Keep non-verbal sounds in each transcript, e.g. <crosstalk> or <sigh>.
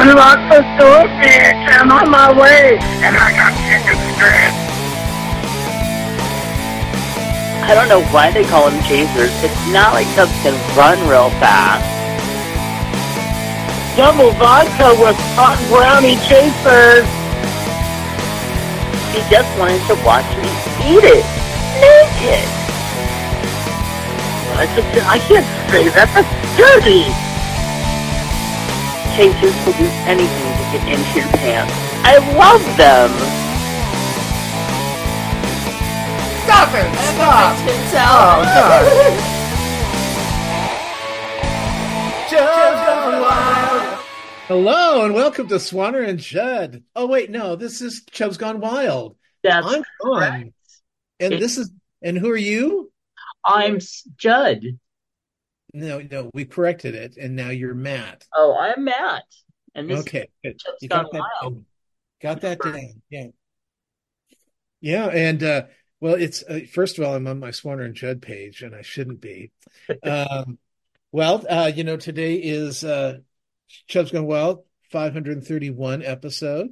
Unlock the door, bitch. I'm on my way. And I got chicken strips. I don't know why they call them chasers. It's not like Chubbs can run real fast. Double vodka with hot brownie chasers. He just wanted to watch me eat it. Naked. I can't say that. That's dirty. Chasers will do anything to get into your pants. I love them. Stop it! Stop! Oh, God. Chubs gone wild. Hello and welcome to Swanner and Judd. Oh wait, no, this is Chubs Gone Wild. That's I'm Sean, correct. and It- this is and who are you? I'm Judd. No, no, we corrected it, and now you're Matt. Oh, I'm Matt. And this Okay, good. You got that down. Got that down. Yeah, yeah, and uh, well, it's uh, first of all, I'm on my Swanner and Judd page, and I shouldn't be. <laughs> Um, well, uh, you know, today is uh, Chubs Gone Wild, 531 episode,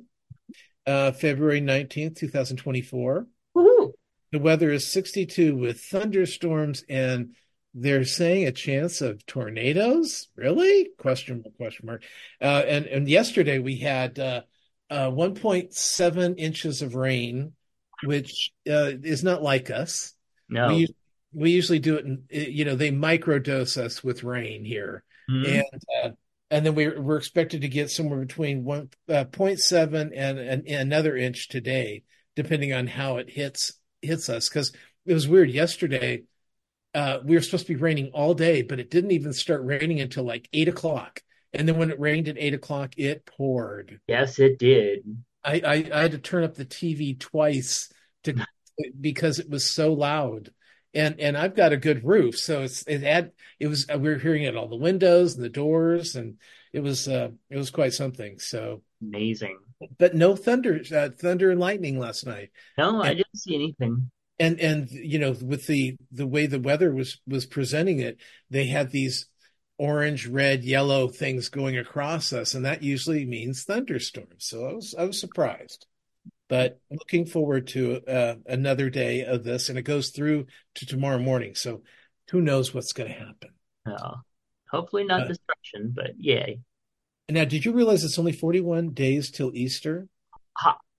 uh, February 19th, 2024. Woohoo. The weather is 62 with thunderstorms, and they're saying a chance of tornadoes. Really? Question mark, question mark. Uh, and and yesterday we had uh, uh, 1.7 inches of rain, which uh, is not like us. No. We we usually do it. In, you know, they microdose us with rain here, Mhm. and uh, and then we're we're expected to get somewhere between one uh, 0.7 and, and another inch today, depending on how it hits hits us. Because it was weird yesterday. Uh, we were supposed to be raining all day, but it didn't even start raining until like eight o'clock. And then when it rained at eight o'clock, it poured. Yes, it did. I, I, I had to turn up the TV twice to <laughs> because it was so loud. And and I've got a good roof, so it's it had it was we were hearing it all the windows and the doors, and it was uh it was quite something. So, Amazing. but no thunder uh, thunder and lightning last night, No, I didn't see anything. And and you know with the the way the weather was was presenting it, they had these orange, red, yellow things going across us, and that usually means thunderstorms. So I was I was surprised, but looking forward to uh, another day of this, and it goes through to tomorrow morning. So who knows what's going to happen? No. Hopefully not Uh, destruction, but yay. Now, did you realize it's only forty one days till Easter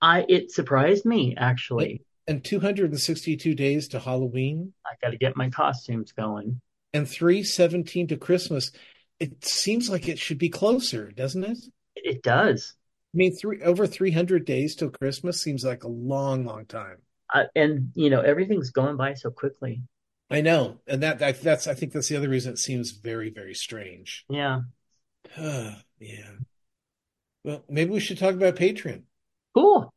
I it surprised me actually. And two hundred and sixty two days to Halloween? I got to get my costumes going. and 317 to Christmas, it seems like it should be closer, doesn't it? It, it does. I mean, three over 300 days till Christmas seems like a long, long time. Uh, and you know everything's going by so quickly. I know, and that, that that's I think that's the other reason it seems very, very strange. Yeah. <sighs> yeah. Well, maybe we should talk about Patreon. Cool.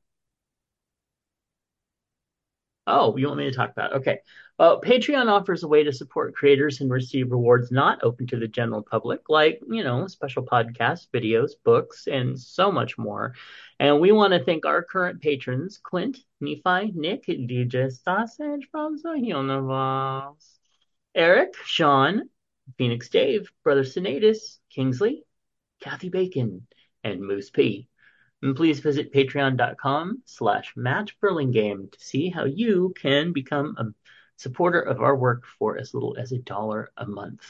Oh, you want me to talk about? it? Okay. Uh, Patreon offers a way to support creators and receive rewards not open to the general public, like, you know, special podcasts, videos, books, and so much more. And we want to thank our current patrons, Clint, Nephi, Nick, DJ Sausage from Universe, Eric, Sean, Phoenix Dave, Brother Sinatus, Kingsley, Kathy Bacon, and Moose P. And please visit patreon.com slash Matt Burlingame to see how you can become a supporter of our work for as little as a dollar a month.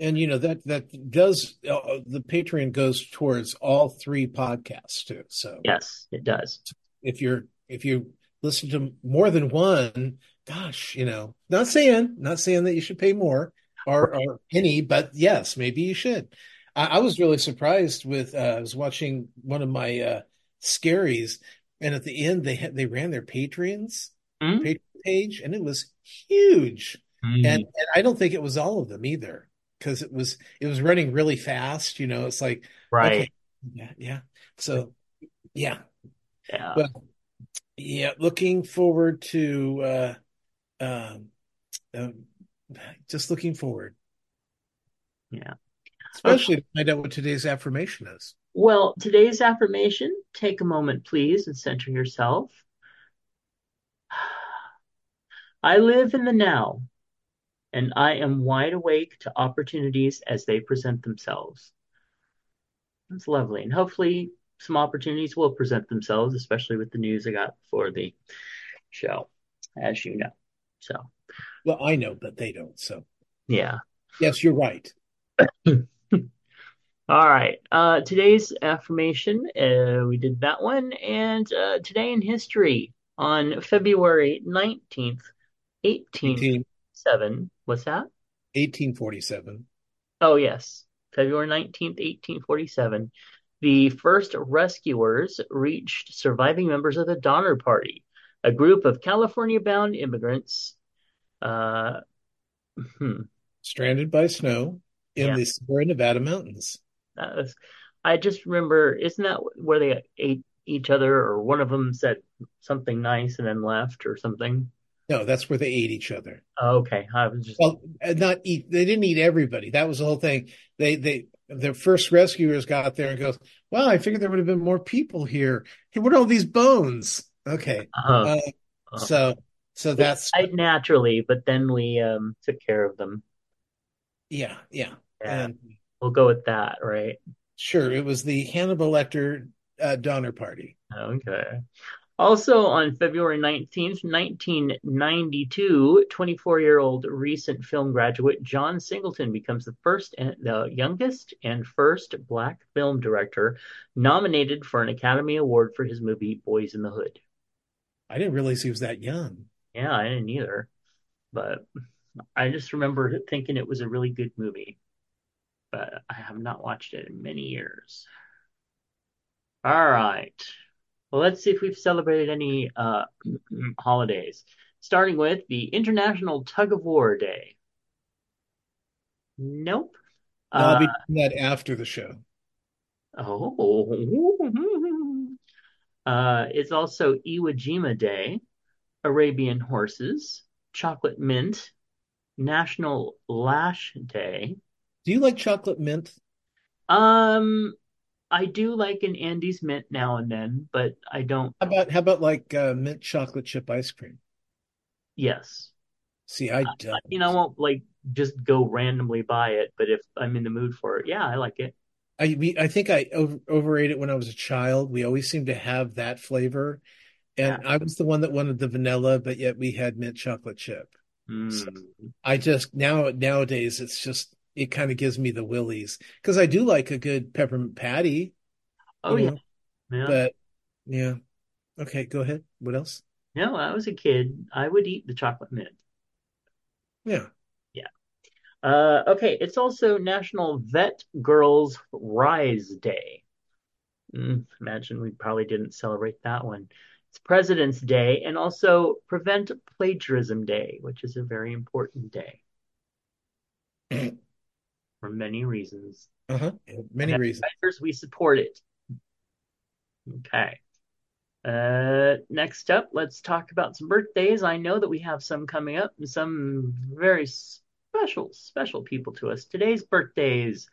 And you know that that does uh, the Patreon goes towards all three podcasts too. So Yes, it does. if you're if you listen to more than one, gosh, you know, not saying not saying that you should pay more or or any, but yes, maybe you should. I, I was really surprised with uh, I was watching one of my uh, scaries, and at the end they had they ran their Patreons Hmm? Patreon page, and it was huge. Mm. And, and I don't think it was all of them either because it was it was running really fast. You know, it's like right. okay, yeah, yeah. So yeah, Yeah. well, yeah, looking forward to uh um um, just looking forward. Yeah. Especially to find out what today's affirmation is. Well, today's affirmation, take a moment, please, and center yourself. <sighs> I live in the now, and I am wide awake to opportunities as they present themselves. That's lovely, and hopefully some opportunities will present themselves, especially with the news I got for the show, as you know. So, Well, I know, but they don't. So, yeah. yes, you're right. <clears throat> All right. Uh, today's affirmation, uh, we did that one. And uh, today in history on February 19th, 1847. What's that? 1847. Oh, yes. February 19th, 1847. The first rescuers reached surviving members of the Donner Party, a group of California bound immigrants. Uh, hmm. Stranded by snow in Yeah. the Sierra Nevada mountains. That was, I just remember, isn't that where they ate each other, or one of them said something nice and then left, or something? No, that's where they ate each other. Oh, okay, I was just Well, not eat. They didn't eat everybody. That was the whole thing. They they the first rescuers got there and goes, "Well, I figured there would have been more people here. Hey, what are all these bones?" Okay, uh, uh, uh, so so that's died naturally, but then we um took care of them. yeah yeah. Yeah, And we'll go with that, right? sure, it was the Hannibal Lecter uh, Donner Party. Okay. Also on February 19th, 1992, 24-year-old recent film graduate John Singleton becomes the first and the youngest and first black film director nominated for an Academy Award for his movie Boyz n the Hood. I didn't realize he was that young. Yeah, I didn't either, but I just remember thinking it was a really good movie, but I have not watched it in many years. All right. Well, let's see if we've celebrated any uh, <clears throat> holidays, starting with the International Tug of War Day. Nope. No, I'll be Uh, doing that after the show. oh. <laughs> Uh, it's also Iwo Jima Day, Arabian Horses, Chocolate Mint, National Lash Day. Do you like chocolate mint? Um, I do like an Andes Mint now and then, but I don't. How about how about like uh, mint chocolate chip ice cream? Yes. See, I don't. You know, I won't like just go randomly buy it, but if I'm in the mood for it, yeah, I like it. I we- I think I over, overate it when I was a child. We always seemed to have that flavor, and I was the one that wanted the vanilla, but yet we had mint chocolate chip. Mm. I just now nowadays it's just it kind of gives me the willies because I do like a good peppermint patty, Oh yeah, know, yeah. but yeah. Okay, go ahead. What else? No, when I was a kid, I would eat the chocolate mint. Yeah. Yeah. Uh, okay, it's also National Vet Girls Rise Day. Mm, imagine we probably didn't celebrate that one. It's President's Day and also Prevent Plagiarism Day, which is a very important day <clears throat> for many reasons. Uh-huh. Many reasons. we support it. Okay. Uh, next up, let's talk about some birthdays. I know that we have some coming up and some very special, special people to us. Today's birthdays.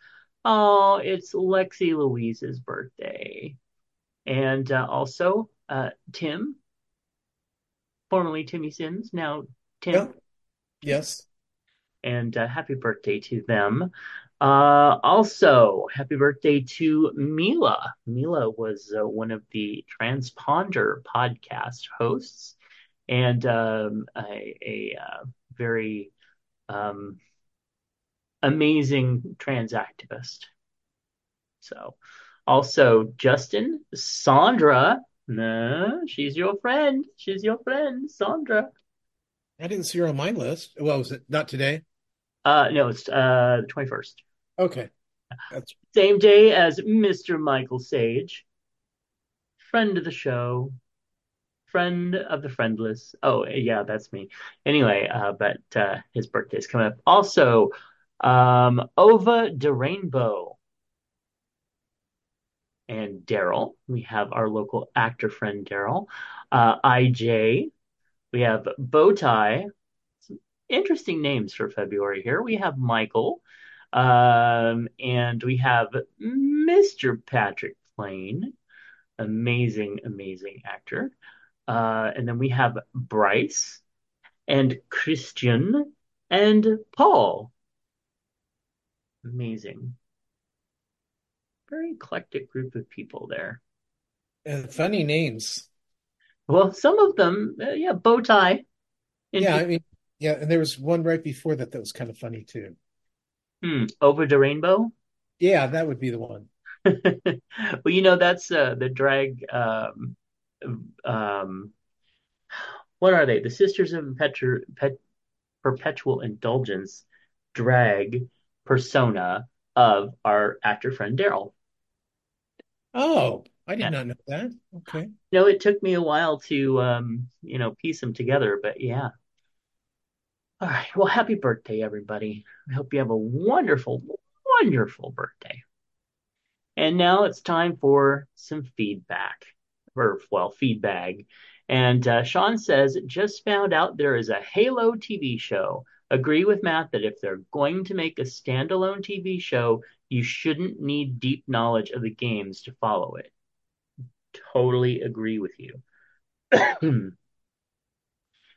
Oh, it's Lexi Louise's birthday. And uh, also uh, Tim, formerly Timmy Sims, now Tim. Yeah. Yes. And uh, happy birthday to them. Uh, also, happy birthday to Mila. Mila was uh, one of the Transponder podcast hosts and um, a, a uh, very um, amazing trans activist. So, also Justin, Sandra. No, she's your friend. She's your friend, Sandra. I didn't see her on my list. Well, was it not today? Uh, no, it's uh, the 21st. Okay. That's Same day as Mr. Michael Sage, friend of the show, friend of the friendless. Oh, yeah, that's me. Anyway, uh, but uh, his birthday's coming up. Also, um, Ova de Rainbow and Daryl. We have our local actor friend Daryl. Uh, IJ. We have Bowtie. Some interesting names for February here. We have Michael. Um, and we have Mr. Patrick Plain, amazing, amazing actor. Uh, and then we have Bryce and Christian and Paul. Amazing. very eclectic group of people there. And funny names. Well, some of them, uh, yeah, bow tie. Yeah, I mean, yeah, and there was one right before that that was kind of funny too. Hmm, over the rainbow. Yeah, that would be the one. <laughs> well, you know, that's uh, the drag. Um, um, what are they? The Sisters of Perpetu- Pet- Perpetual Indulgence drag persona of our actor friend Daryl. Oh, I did Yeah. not know that. Okay. Know, it took me a while to, um, you know, piece them together, but yeah. All right. Well, happy birthday, everybody. I hope you have a wonderful, wonderful birthday. And now it's time for some feedback, or, well, feedback. And uh, Sean says, just found out there is a Halo TV show. Agree with Matt that if they're going to make a standalone TV show, you shouldn't need deep knowledge of the games to follow it. Totally agree with you. <clears throat>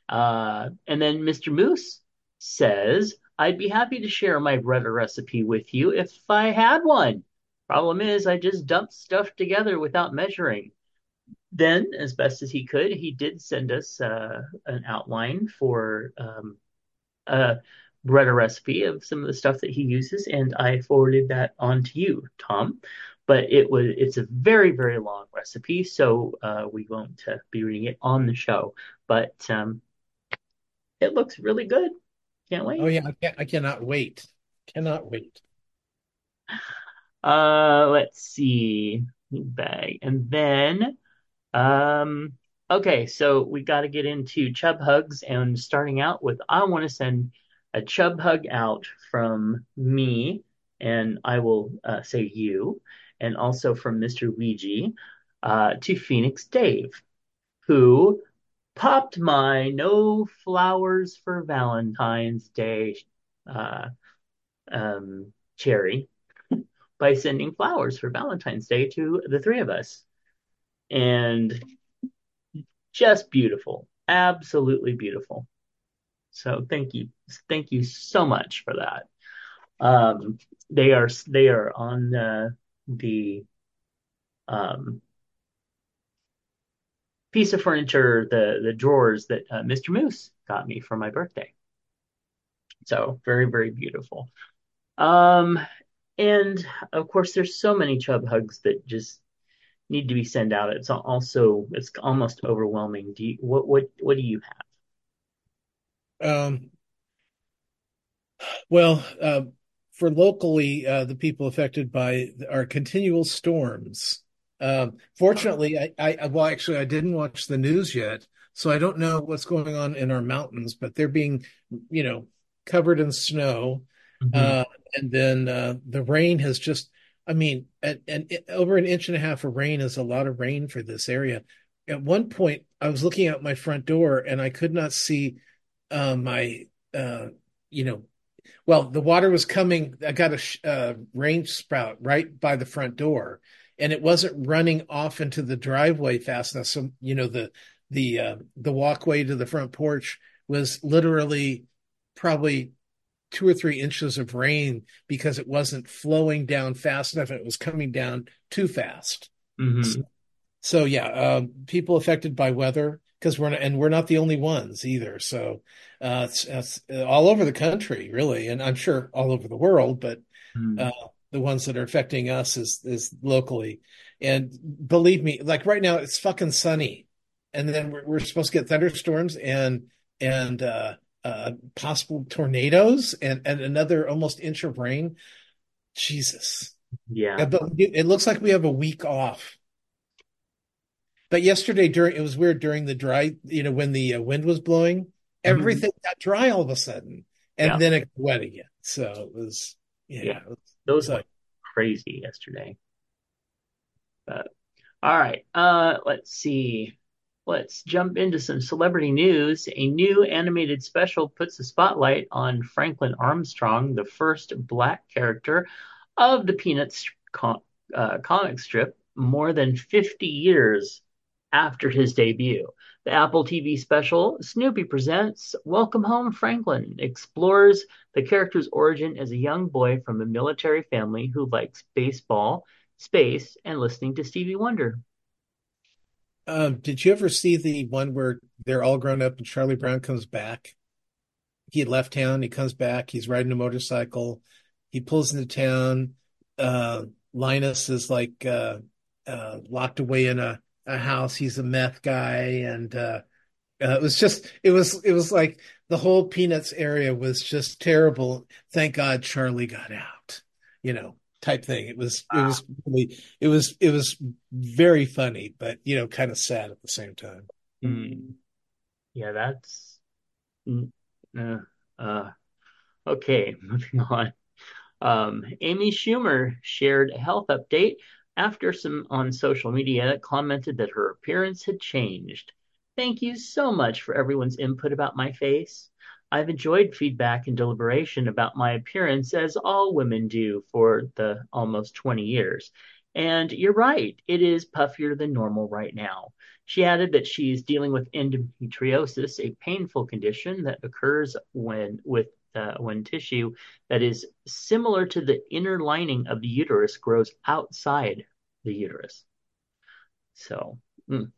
uh, and then Mr. Moose says, I'd be happy to share my Bretta recipe with you if I had one. Problem is, I just dumped stuff together without measuring. Then, as best as he could, he did send us uh, an outline for um, a Bretta recipe of some of the stuff that he uses, and I forwarded that on to you, Tom. But it was it's a very very long recipe, so uh, we won't uh, be reading it on the show. But um, it looks really good. Can't wait. Oh yeah, I, can't, I cannot wait. Cannot wait. <sighs> Uh, let's see. Bag. And then, um, okay, so we got to get into chub hugs and starting out with I want to send a chub hug out from me, and I will uh, say you, and also from Mr. Ouija uh, to Phoenix Dave, who popped my no flowers for Valentine's Day uh, um, cherry <laughs> by sending flowers for Valentine's Day to the three of us. And just beautiful. Absolutely beautiful. So thank you. Thank you so much for that. Um, they are they are on uh, the um, piece of furniture, the the drawers that uh, Mr. Moose got me for my birthday. So very very beautiful. Um, and of course, there's so many chub hugs that just need to be sent out. It's also it's almost overwhelming. Do you, what what what do you have? Um, well, uh, for locally, uh, the people affected by our continual storms. Um, fortunately, I, I well, actually, I didn't watch the news yet, so I don't know what's going on in our mountains, but they're being, you know, covered in snow. Mm-hmm. Uh, and then uh, the rain has just, I mean, and, over an inch and a half of rain is a lot of rain for this area. At one point, I was looking out my front door and I could not see uh, my, uh, you know, well, the water was coming. I got a sh- uh, rain spout right by the front door, and it wasn't running off into the driveway fast enough. So, you know, the the uh, the walkway to the front porch was literally probably two or three inches of rain because it wasn't flowing down fast enough. It was coming down too fast. Mm-hmm. So, so, yeah, um, people affected by weather because we're not, and we're not the only ones either. So uh, it's, it's all over the country, really, and I'm sure all over the world, but Mm-hmm. uh, the ones that are affecting us is is locally. And believe me, like right now, it's fucking sunny, and then we're, we're supposed to get thunderstorms and and uh, uh, possible tornadoes and, and another almost inch of rain. Jesus. Yeah. Yeah, but it looks like we have a week off. But yesterday during it was weird during the dry, you know, when the uh, wind was blowing, everything got dry all of a sudden, and Yeah. then it got wet again. So it was, yeah, Yeah. it was- Those So- went crazy yesterday. But all right, uh, let's see. Let's jump into some celebrity news. A new animated special puts a spotlight on Franklin Armstrong, the first black character of the Peanuts com- uh, comic strip, more than 50 years after his debut. The Apple TV special, Snoopy Presents Welcome Home Franklin, explores the character's origin as a young boy from a military family who likes baseball, space, and listening to Stevie Wonder. Um, did you ever see the one where they're all grown up and Charlie Brown comes back? He had left town. He comes back. He's riding a motorcycle. He pulls into town. Uh, Linus is like uh, uh, locked away in a, a house. He's a meth guy, and uh, uh, it was just it was it was like the whole Peanuts area was just terrible. Thank God Charlie got out. You know, type thing. It was it was really it was it was very funny, but you know, kind of sad at the same time. Mm. Yeah, that's uh, uh, okay. <laughs> Moving on. Um, Amy Schumer shared a health update after some on social media commented that her appearance had changed. Thank you so much for everyone's input about my face. I've enjoyed feedback and deliberation about my appearance as all women do for the almost 20 years. And you're right, it is puffier than normal right now. She added that she's dealing with endometriosis, a painful condition that occurs when with uh, when tissue that is similar to the inner lining of the uterus grows outside the uterus. So, mm.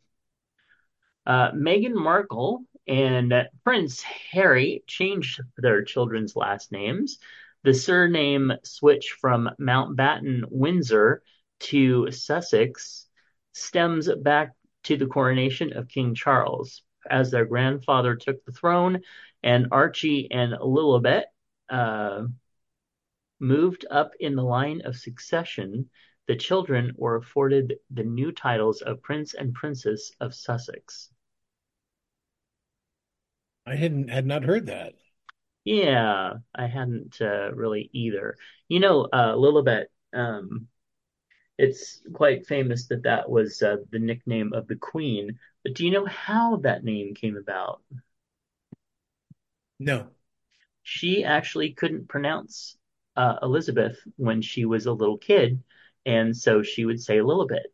uh, Meghan Markle and Prince Harry changed their children's last names. The surname switch from Mountbatten Windsor to Sussex stems back to the coronation of King Charles. As their grandfather took the throne, and Archie and Lilibet uh, moved up in the line of succession, the children were afforded the new titles of Prince and Princess of Sussex. I hadn't had not heard that. Yeah, I hadn't uh, really either. You know, uh, Lilibet, um, it's quite famous that that was uh, the nickname of the queen. But do you know how that name came about? No. She actually couldn't pronounce uh, Elizabeth when she was a little kid, and so she would say Lilibet.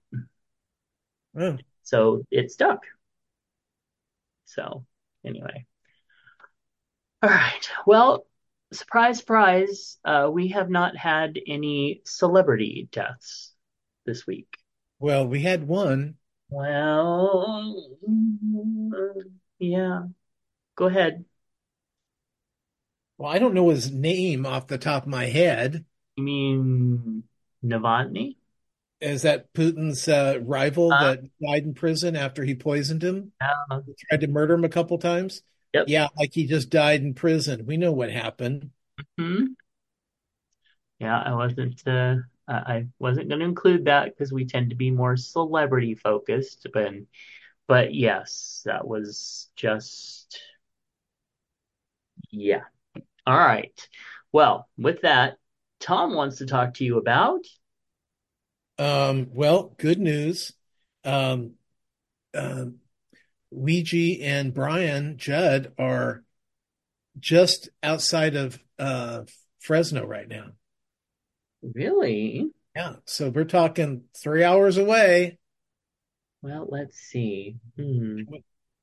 Oh. So it stuck. So anyway. All right. Well, surprise, surprise, uh, we have not had any celebrity deaths this week. Well, we had one. Well, yeah. Go ahead. Well, I don't know his name off the top of my head. You mean Novotny? Is that Putin's uh, rival uh, that died in prison after he poisoned him? Uh, tried to murder him a couple times? Yep. Yeah, like he just died in prison. We know what happened. hmm Yeah, I wasn't. Uh, I wasn't going to include that because we tend to be more celebrity focused, but but yes, that was just yeah. All right. Well, with that, Tom wants to talk to you about. Um, well, good news. Um, uh, Ouija and Brian Judd are just outside of uh, Fresno right now. Really? Yeah. So we're talking three hours away. Well, let's see. Hmm.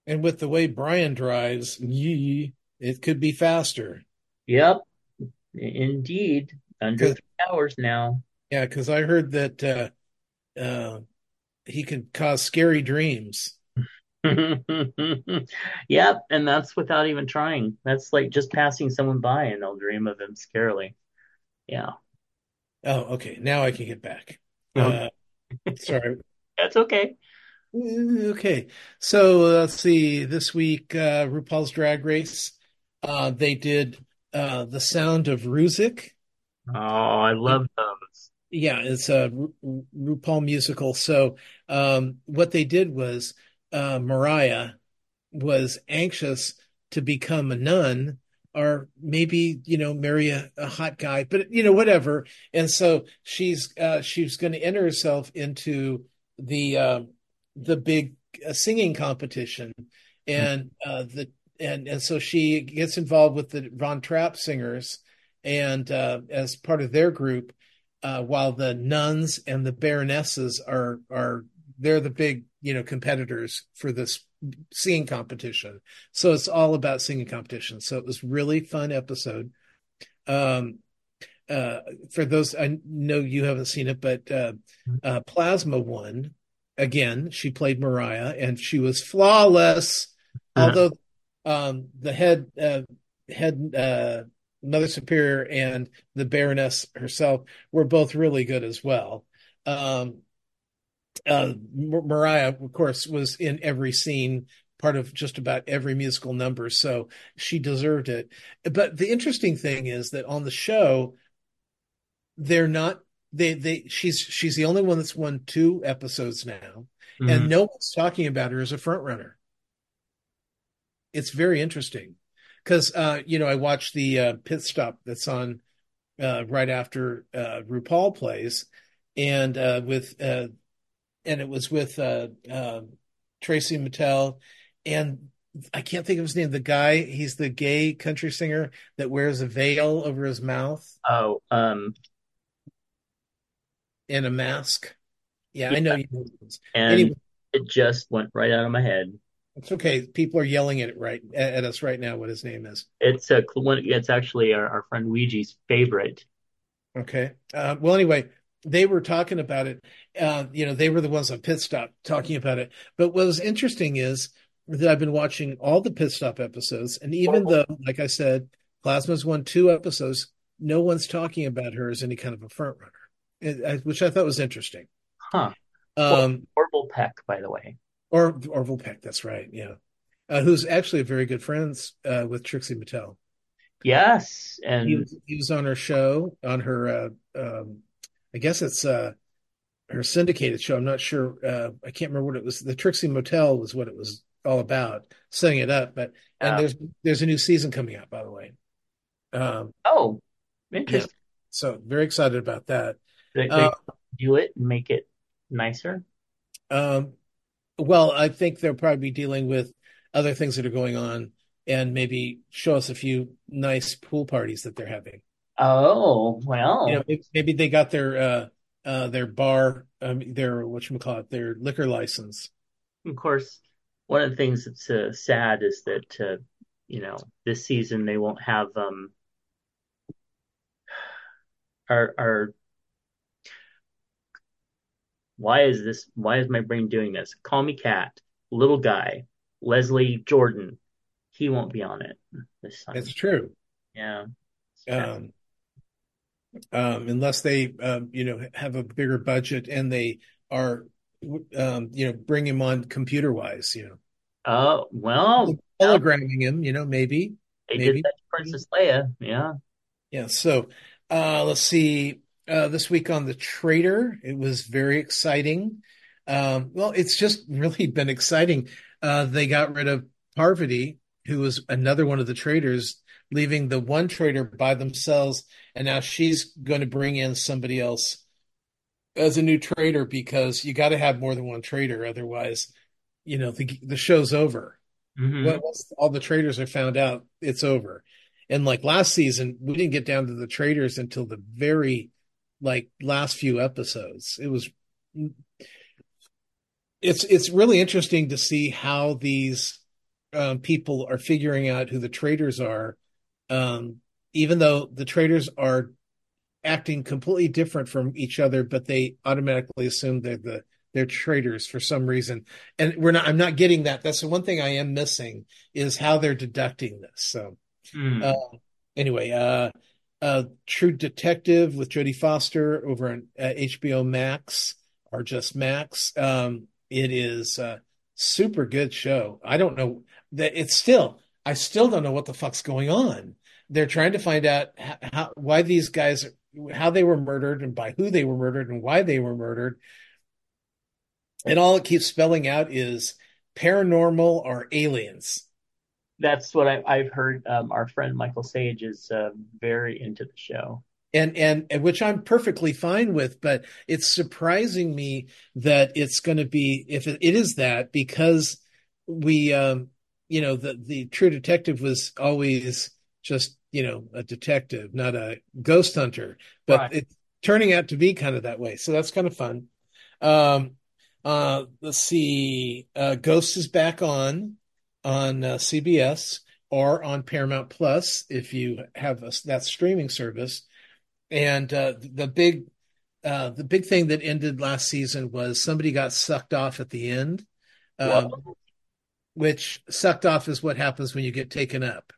And with the way Brian drives, yee, it could be faster. Yep. Indeed. Under three hours now. Yeah, because I heard that uh, uh, he can cause scary dreams. <laughs> yep, and that's without even trying. That's like just passing someone by and they'll dream of him scarily. Yeah. Oh, okay. Now I can get back. Uh, sorry. <laughs> That's okay. Okay. So let's see. This week, uh, RuPaul's Drag Race, uh, they did uh, The Sound of Rusic. Oh, I love those. Yeah, it's a Ru- RuPaul musical. So um, what they did was uh, Mariah was anxious to become a nun or maybe you know marry a, a hot guy but you know whatever and so she's uh she's going to enter herself into the uh the big uh, singing competition and uh the and and so she gets involved with the von trapp singers and uh as part of their group uh while the nuns and the baronesses are are they're the big you know competitors for this singing competition so it's all about singing competition so it was really fun episode um uh, for those I know you haven't seen it, but uh, uh, Plasma won again. She played Mariah, and she was flawless. Uh-huh. Although um, the head uh, head uh, Mother Superior and the Baroness herself were both really good as well. Um, uh, Mariah, of course, was in every scene, part of just about every musical number, so she deserved it. But the interesting thing is that on the show, they're not they they she's she's the only one that's won two episodes now, Mhm. and no one's talking about her as a front runner. It's very interesting because uh, you know I watched the uh, pit stop that's on uh, right after uh, RuPaul plays, and uh, with uh, and it was with uh, um Trixie Mattel, and I can't think of his name. The guy, he's the gay country singer that wears a veil over his mouth Oh, um, and a mask. Yeah, I know you. know and Anyway, it just went right out of my head. It's okay. People are yelling at it right at us right now. What his name is? It's a. It's actually our, our friend Ouija's favorite. Okay. Uh, well, anyway, they were talking about it. Uh, you know, they were the ones on Pit Stop talking about it. But what was interesting is that I've been watching all the Pit Stop episodes, and even though, like I said, Plasma's won two episodes, no one's talking about her as any kind of a front runner, which I thought was interesting. Huh. Um, Orville Peck, by the way. Or Orville Peck, that's right, yeah. Uh, who's actually very good friends uh, with Trixie Mattel. Yes, and was, he was on her show, on her, uh, um, I guess it's uh, her syndicated show. I'm not sure. Uh, I can't remember what it was. The Trixie Motel was what it was all about, setting it up. But and Yeah. there's there's a new season coming out, by the way. Um, oh, interesting. so very excited about that. They, they Uh, do it and make it nicer. Um, well, I think they'll probably be dealing with other things that are going on, and maybe show us a few nice pool parties that they're having. Oh, well, you know, maybe, maybe they got their uh uh their bar um their whatchamacallit, their liquor license. of course, one of the things that's uh, sad is that uh, you know this season they won't have um our our why is this why is my brain doing this? Call me Cat, little guy, Leslie Jordan. He won't be on it this time. It's true. Yeah. Um um unless they um you know have a bigger budget and they are um you know bring him on computer wise, you know. Oh, well, Hologramming him, you know, maybe. they maybe. did that to Princess Leia. Yeah. Yeah, so uh let's see. Uh this week on The Traitor, it was very exciting. Um well, it's just really <laughs> been exciting. Uh they got rid of Parvati, who was another one of the traitors, leaving the one traitor by themselves, and now she's going to bring in somebody else as a new traitor because you got to have more than one traitor, otherwise, you know, the the show's over. Mhm. Once all the traitors are found out, it's over. And like last season, we didn't get down to the traitors until the very like last few episodes. It was it's it's really interesting to see how these um, people are figuring out who the traitors are, um, even though the traitors are acting completely different from each other, but they automatically assume they're the they're traitors for some reason. And we're not. I'm not getting that. That's the one thing I am missing is how they're deducting this. So Hmm. uh, anyway, uh, uh, True Detective with Jodie Foster over on uh, HBO Max or just Max. Um, it is a super good show. I don't know that it's still. I still don't know what the fuck's going on. They're trying to find out how, why these guys how they were murdered and by who they were murdered and why they were murdered. And all it keeps spelling out is paranormal or aliens. That's what I, I've heard. Um, our friend Michael Sage is uh, very into the show. and and and which I'm perfectly fine with, but it's surprising me that it's going to be if it, it is that because we um you know the the true detective was always just you know a detective, not a ghost hunter, but Right. it's turning out to be kind of that way. So that's kind of fun. Um uh let's see uh Ghost is back on on uh, CBS or on Paramount Plus if you have a, that streaming service and uh, the big uh, the big thing that ended last season was somebody got sucked off at the end, um, which sucked off is what happens when you get taken up.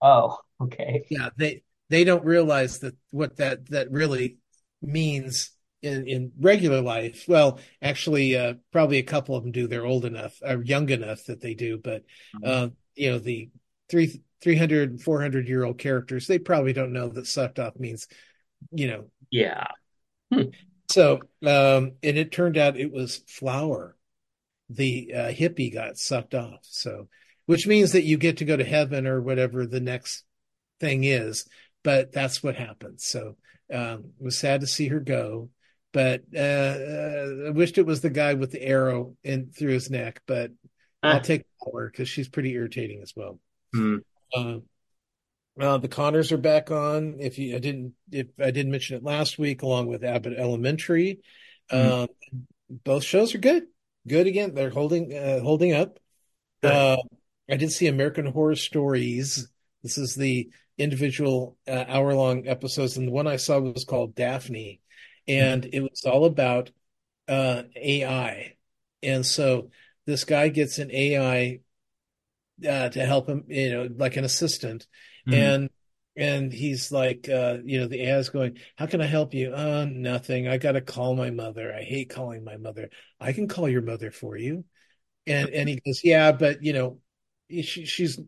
Oh, okay. Yeah, they they don't realize that what that that really means in in regular life. Well, actually, uh, probably a couple of them do. They're old enough or young enough that they do, but Mm-hmm. uh, you know the three 300 400 year old characters they probably don't know that sucked off means you know Yeah. so um and it turned out it was flower the uh, hippie got sucked off so which means that you get to go to heaven or whatever the next thing is but that's what happened so um it was sad to see her go but uh, uh i wished it was the guy with the arrow in through his neck but Ah. i'll take flower because she's pretty irritating as well Hmm. uh, uh, the Conners are back on. If you, I didn't, if I didn't mention it last week, along with Abbott Elementary, Mhm. um, both shows are good. Good again. They're holding, uh, holding up. Good. Uh, I did see American Horror Stories. This is the individual uh, hour long episodes, and the one I saw was called Daphne, and it was all about uh, AI. And so this guy gets an AI uh, to help him, you know, like an assistant, Mhm. and and he's like, uh, you know, the AI is going, "How can I help you?" Uh, nothing. I got to call my mother. I hate calling my mother. I can call your mother for you, and and he goes, "Yeah, but you know, she, she's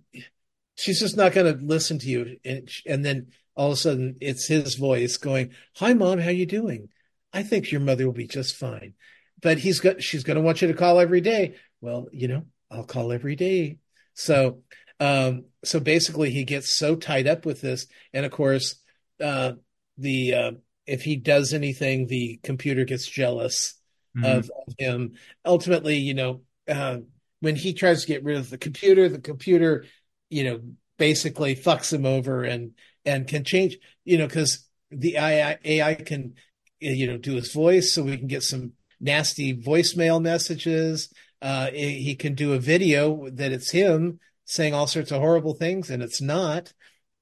she's just not going to listen to you." And and then all of a sudden, it's his voice going, "Hi, mom. How you doing? I think your mother will be just fine." But he's got she's going to want you to call every day. Well, you know, I'll call every day. So, um, so basically, he gets so tied up with this, and of course, uh, the uh, if he does anything, the computer gets jealous Mhm. of, of him. Ultimately, you know, uh, when he tries to get rid of the computer, the computer, you know, basically fucks him over and and can change, you know, because the AI, AI can, you know, do his voice, so we can get some nasty voicemail messages. Uh, he can do a video that it's him saying all sorts of horrible things, and it's not.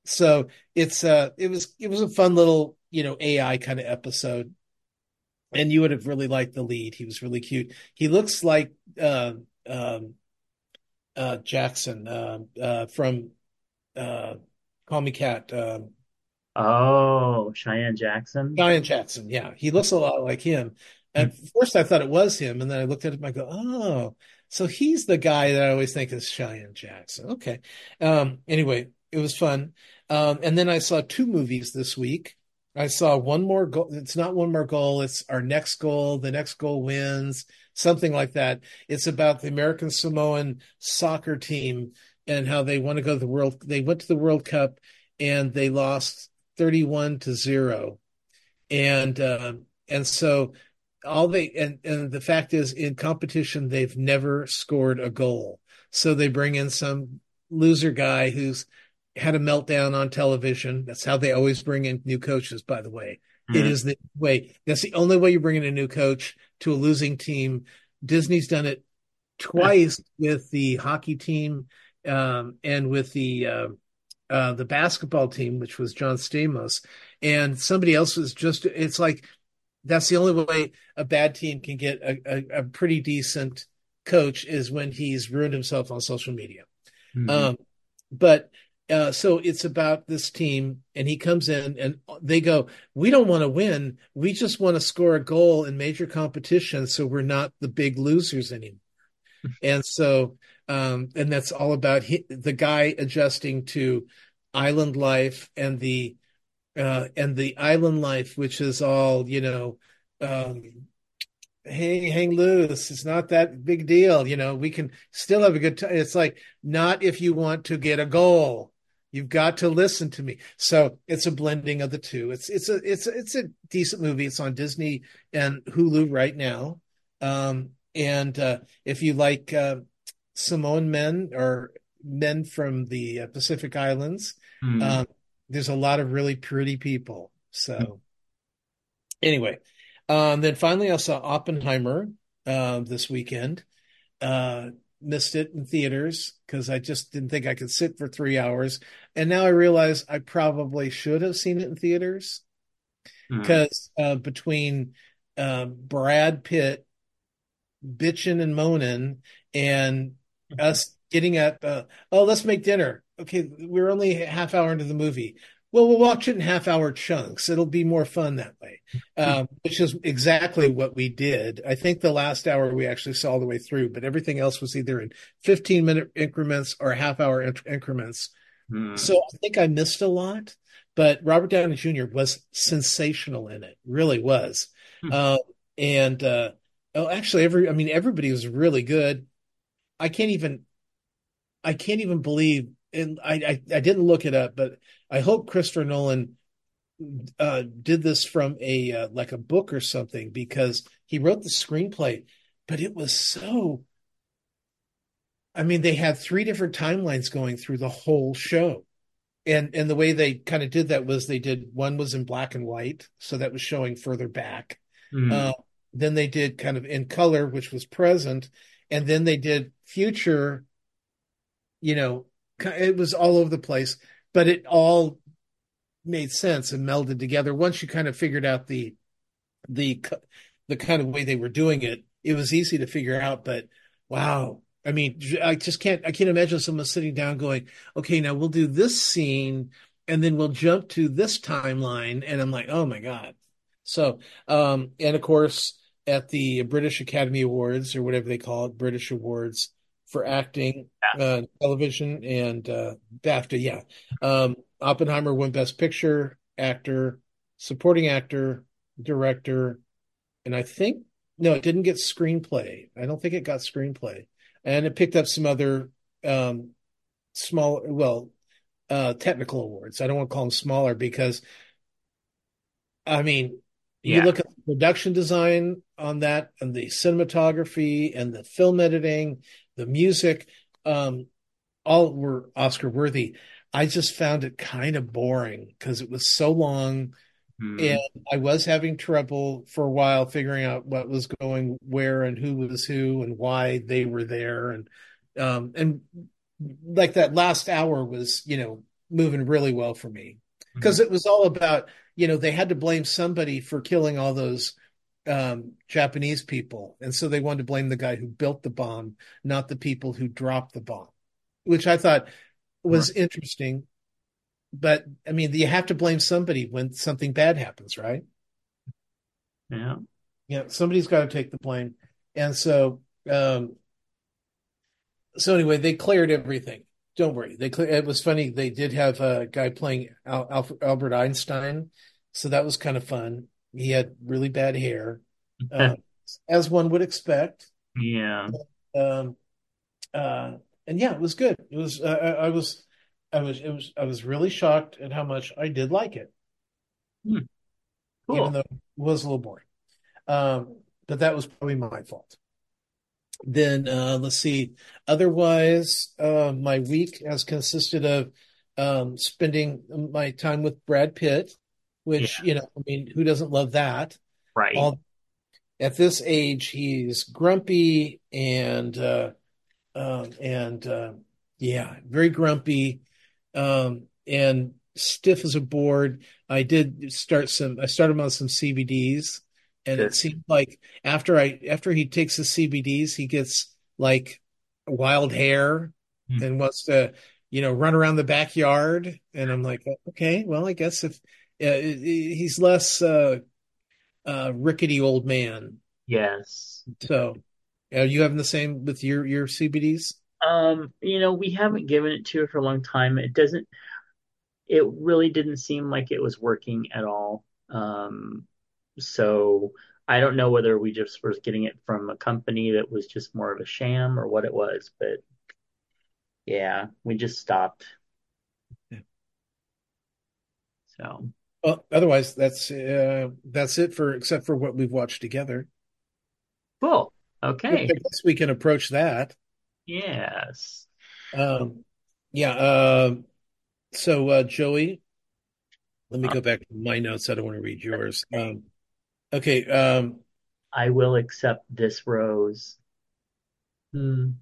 So it's uh, it was it was a fun little you know AI kind of episode and you would have really liked the lead. He was really cute. He looks like uh, um, uh, Jackson uh, uh, from uh, Call Me Kat. Um, Oh, Cheyenne Jackson. Cheyenne Jackson. Yeah, he looks a lot like him. At first, I thought it was him, and then I looked at him. I go, oh, so he's the guy that I always think is Cheyenne Jackson. Okay. Um, anyway, it was fun. Um, and then I saw two movies this week. I saw one more goal. It's not one more goal. It's our next goal. The next goal wins. Something like that. It's about the American Samoan soccer team and how they want to go to the world. They went to the World Cup and they lost 31 to zero. And, uh, and so all they, and, and the fact is in competition, they've never scored a goal. So they bring in some loser guy who's had a meltdown on television. That's how they always bring in new coaches, by the way. It Mhm. is the way. That's the only way you bring in a new coach to a losing team. Disney's done it twice with the hockey team um, and with the uh, uh, the basketball team, which was John Stamos, and somebody else was just. It's like that's the only way a bad team can get a, a, a pretty decent coach is when he's ruined himself on social media. Mhm. Um, but uh, so it's about this team, and he comes in, and they go, "We don't want to win. We just want to score a goal in major competition, so we're not the big losers anymore." <laughs> and so, um, and that's all about he, the guy adjusting to island life and the uh, and the island life, which is all you know. Um, hey, hang loose. It's not that big deal. You know, we can still have a good time. It's like not if you want to get a goal. You've got to listen to me. So it's a blending of the two. It's it's a it's a, it's a decent movie. It's on Disney and Hulu right now. Um, and uh, if you like uh, Samoan men or men from the uh, Pacific Islands, Mhm. um, there's a lot of really pretty people. So anyway, um, then finally I saw Oppenheimer uh, this weekend. Uh, missed it in theaters because I just didn't think I could sit for three hours, and now I realize I probably should have seen it in theaters. Hmm. because uh, between uh, Brad Pitt bitching and moaning and us getting up, uh, oh, let's make dinner. Okay, we're only a half hour into the movie. Well, we'll watch it in half hour chunks. It'll be more fun that way, um, which is exactly what we did. I think the last hour we actually saw all the way through, but everything else was either in 15 minute increments or half hour in- increments. Hmm. So I think I missed a lot, but Robert Downey Jr. was sensational in it, really was. Hmm. Uh, and uh, oh, actually, every I mean, everybody was really good. I can't even, I can't even believe, and I I, I didn't look it up, but I hope Christopher Nolan uh, did this from a uh, like a book or something because he wrote the screenplay, but it was so. I mean, they had three different timelines going through the whole show and and the way they kind of did that was they did one was in black and white so that was showing further back Hmm. uh, then they did kind of in color which was present and then they did future you know it was all over the place but it all made sense and melded together. Once you kind of figured out the the the kind of way they were doing it it was easy to figure out but wow. I mean i just can't i can't imagine someone sitting down going okay now we'll do this scene and then we'll jump to this timeline. And i'm like oh my god. So um and of course at the british academy awards or whatever they call it british awards for acting uh television and uh bafta yeah. Um oppenheimer won best picture actor supporting actor director and i think no it didn't get screenplay. I don't think it got screenplay. And it picked up some other um small well uh technical awards. I don't want to call them smaller because i mean you look at the production design on that and the cinematography and the film editing the music um all were oscar worthy. I just found it kind of boring because it was so long Hmm. and I was having trouble for a while figuring out what was going where and who was who and why they were there and um and like that last hour was you know moving really well for me. Because it was all about you know they had to blame somebody for killing all those um Japanese people and so they wanted to blame the guy who built the bomb not the people who dropped the bomb which I thought was interesting but I mean, you have to blame somebody when something bad happens, right? yeah. Yeah, somebody's got to take the blame. And so, um, so anyway, they cleared everything. Don't worry. They clear, it was funny. They did have a guy playing Al, Albert Einstein, so that was kind of fun. He had really bad hair, uh, <laughs> as one would expect. Yeah. Um, uh, and yeah, it was good. It was. Uh, I, I was. I was. It was. I was really shocked at how much I did like it. Cool. even though it was a little boring. Um, but that was probably my fault. Then uh, let's see. Otherwise, uh, my week has consisted of um, spending my time with Brad Pitt, which you know, I mean, who doesn't love that? right. All at this age, he's grumpy and uh, um, and uh, yeah, very grumpy um, and stiff as a board. I did start some. I started him on some CBDs, and Good. it seemed like after I after he takes the CBDs, he gets like wild hair Hmm. and wants to you know run around the backyard. And I'm like, okay, well, I guess if uh, he's less uh, uh, rickety old man. yes. So, are you having the same with your your CBDs? Um, you know, we haven't given it to it for a long time. It doesn't, it really didn't seem like it was working at all. Um, so I don't know whether we just were getting it from a company that was just more of a sham or what it was, but yeah, we just stopped. Yeah. So, Well, otherwise, that's uh, that's it for except for what we've watched together. cool. I Okay. guess we can approach that. Yes. Um, yeah. Um, so, uh, Joey, let me go back to my notes. I don't want to read yours. Um, okay. Um, I will accept this rose. Hmm.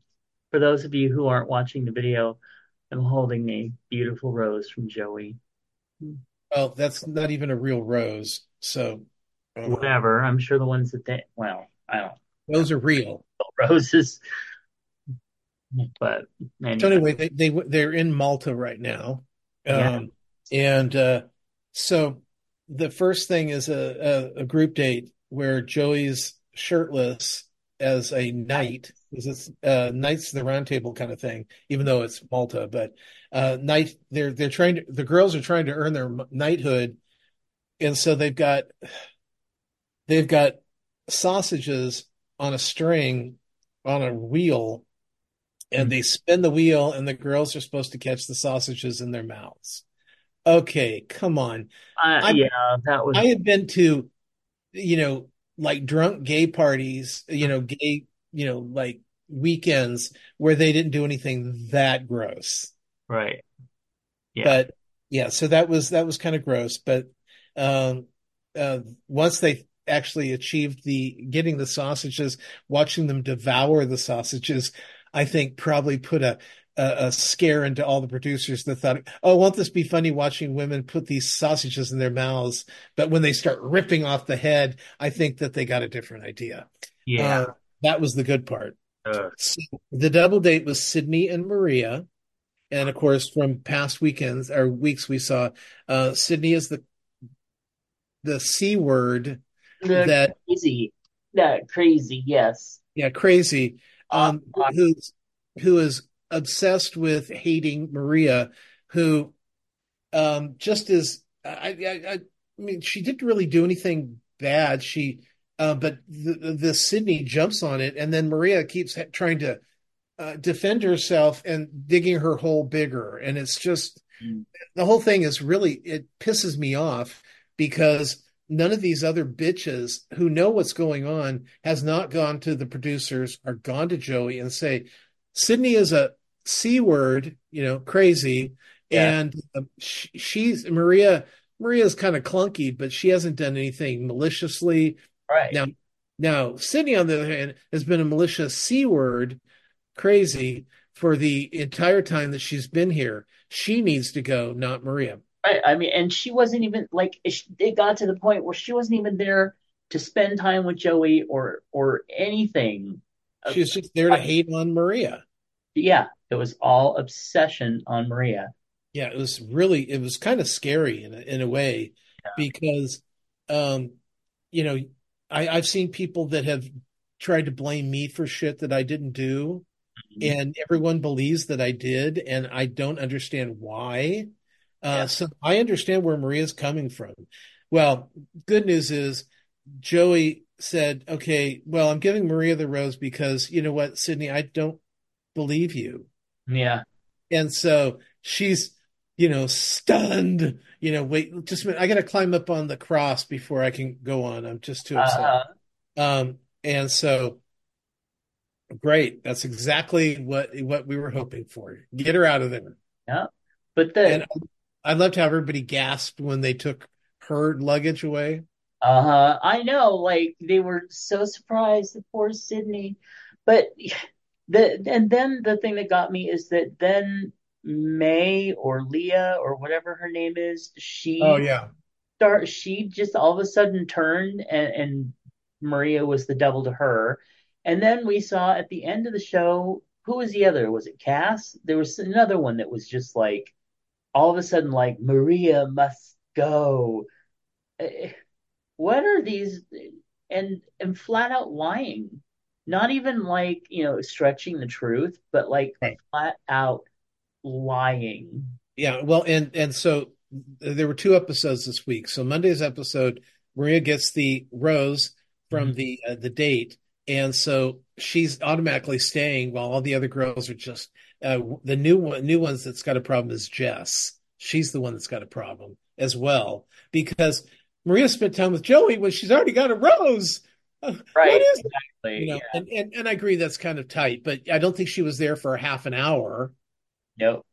For those of you who aren't watching the video, I'm holding a beautiful rose from Joey. Well, that's not even a real rose. So Whatever. I'm sure the ones that they well, I don't those are real. <laughs> Roses. But So anyway. anyway, they, they they're in Malta right now, Yeah. um, and uh, so the first thing is a, a a group date where Joey's shirtless as a knight, because it's uh, Knights of the Round Table kind of thing, even though it's Malta. But uh, knight, they're they're trying to the girls are trying to earn their knighthood, and so they've got they've got sausages on a string on a wheel and they spin the wheel and the girls are supposed to catch the sausages in their mouths. Okay, come on. Uh, I'm- yeah, that was I have been to, you know, like drunk gay parties, you know, gay, you know, like weekends where they didn't do anything that gross. right. Yeah. But yeah, so that was that was kind of gross. But um, uh, once they actually achieved the getting the sausages, watching them devour the sausages, I think probably put a a, a scare into all the producers that thought, "Oh, won't this be funny watching women put these sausages in their mouths?" But when they start ripping off the head, I think that they got a different idea. Yeah. Uh, that was the good part. Ugh. So the double date was Sydney and Maria. And of course, from past weekends or weeks, we saw uh, Sydney is the the C word The that crazy. That crazy, yes. yeah crazy um Uh, who's who is obsessed with hating Maria, who um just is I I I, I mean she didn't really do anything bad. She uh, but the, the Sydney jumps on it, and then Maria keeps ha- trying to uh, defend herself and digging her hole bigger, and it's just Mm. the whole thing is really it pisses me off because none of these other bitches who know what's going on has not gone to the producers or gone to Joey and say Sydney is a c word, you know, crazy, Yeah. and um, sh- she's Maria. Maria's kind of clunky, but she hasn't done anything maliciously. Right. Now, now Sydney, on the other hand, has been a malicious c word, crazy for the entire time that she's been here. She needs to go, not Maria. Right. I mean, and she wasn't even like it got to the point where she wasn't even there to spend time with Joey or or anything. She was just there to hate on Maria. Yeah, it was all obsession on Maria. Yeah, it was really it was kind of scary in a, in a way Yeah. because um you know I I've seen people that have tried to blame me for shit that I didn't do Mhm. and everyone believes that I did and I don't understand why. Uh Yeah. so I understand where Maria's coming from. Well, good news is Joey said, "Okay, well, I'm giving Maria the rose because you know what, Sydney, I don't believe you." Yeah. And so she's, you know, stunned. You know, wait, just a minute. I got to climb up on the cross before I can go on. I'm just too upset. Uh, Um, and so, great. That's exactly what what we were hoping for. Get her out of there. Yeah, but the And I loved how everybody gasped when they took her luggage away. Uh-huh. I know, like they were so surprised, the poor Sydney. But the and then the thing that got me is that then May or Leah or whatever her name is, she Oh yeah, start she just all of a sudden turned and, and Maria was the devil to her. And then we saw at the end of the show, who was the other? Was it Cass? There was another one that was just like all of a sudden like Maria must go. Eh, What are these and and flat out lying. Not even like, you know, stretching the truth, but like Right. flat out lying. yeah. Well, and and so there were two episodes this week. So Monday's episode, Maria gets the rose from Mhm. the uh, the date, and so she's automatically staying while all the other girls are just uh, the new one. New ones that's got a problem is Jess. She's the one that's got a problem as well because Maria spent time with Joey when she's already got a rose. Uh, Right. What is Exactly. you know? Yeah. And, and and I agree that's kind of tight, but I don't think she was there for half an hour. No.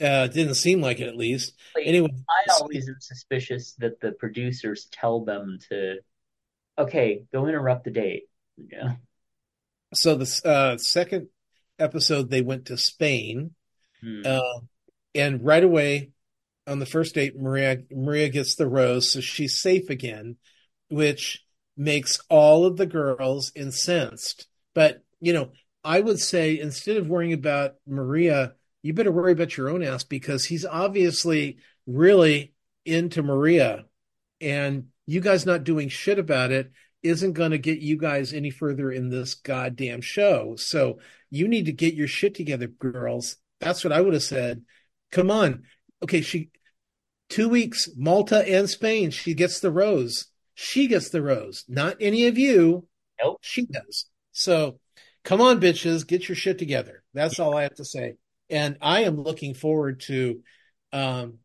Uh, it didn't seem like it, at least. Like, Anyway, I always am suspicious that the producers tell them to, okay, go interrupt the date. Yeah. so the uh, second episode they went to Spain, Hmm. uh, and right away on the first date, Maria Maria gets the rose, so she's safe again. which makes all of the girls incensed. But, you know, I would say instead of worrying about Maria, you better worry about your own ass because he's obviously really into Maria and you guys not doing shit about it isn't going to get you guys any further in this goddamn show. So you need to get your shit together, girls. That's what I would have said. Come on. Okay, she two weeks, Malta and Spain. She gets the rose. She gets the rose, not any of you. Nope. She does. So come on, bitches, get your shit together. That's all I have to say. And I am looking forward to um,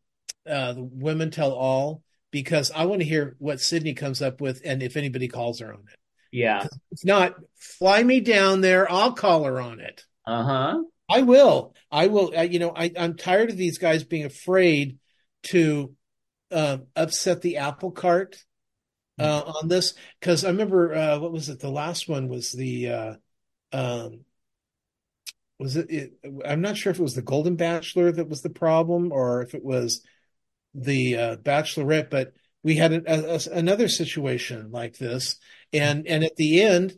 uh, the Women Tell All because I want to hear what Sydney comes up with and if anybody calls her on it. Yeah. If not, fly me down there. I'll call her on it. Uh huh. I will. I will. You know, I, I'm tired of these guys being afraid to um, upset the apple cart uh, on this because I remember uh, what was it? The last one was the uh, um, was it, it? I'm not sure if it was the Golden Bachelor that was the problem or if it was the uh, Bachelorette, but we had a, a, another situation like this, and and at the end,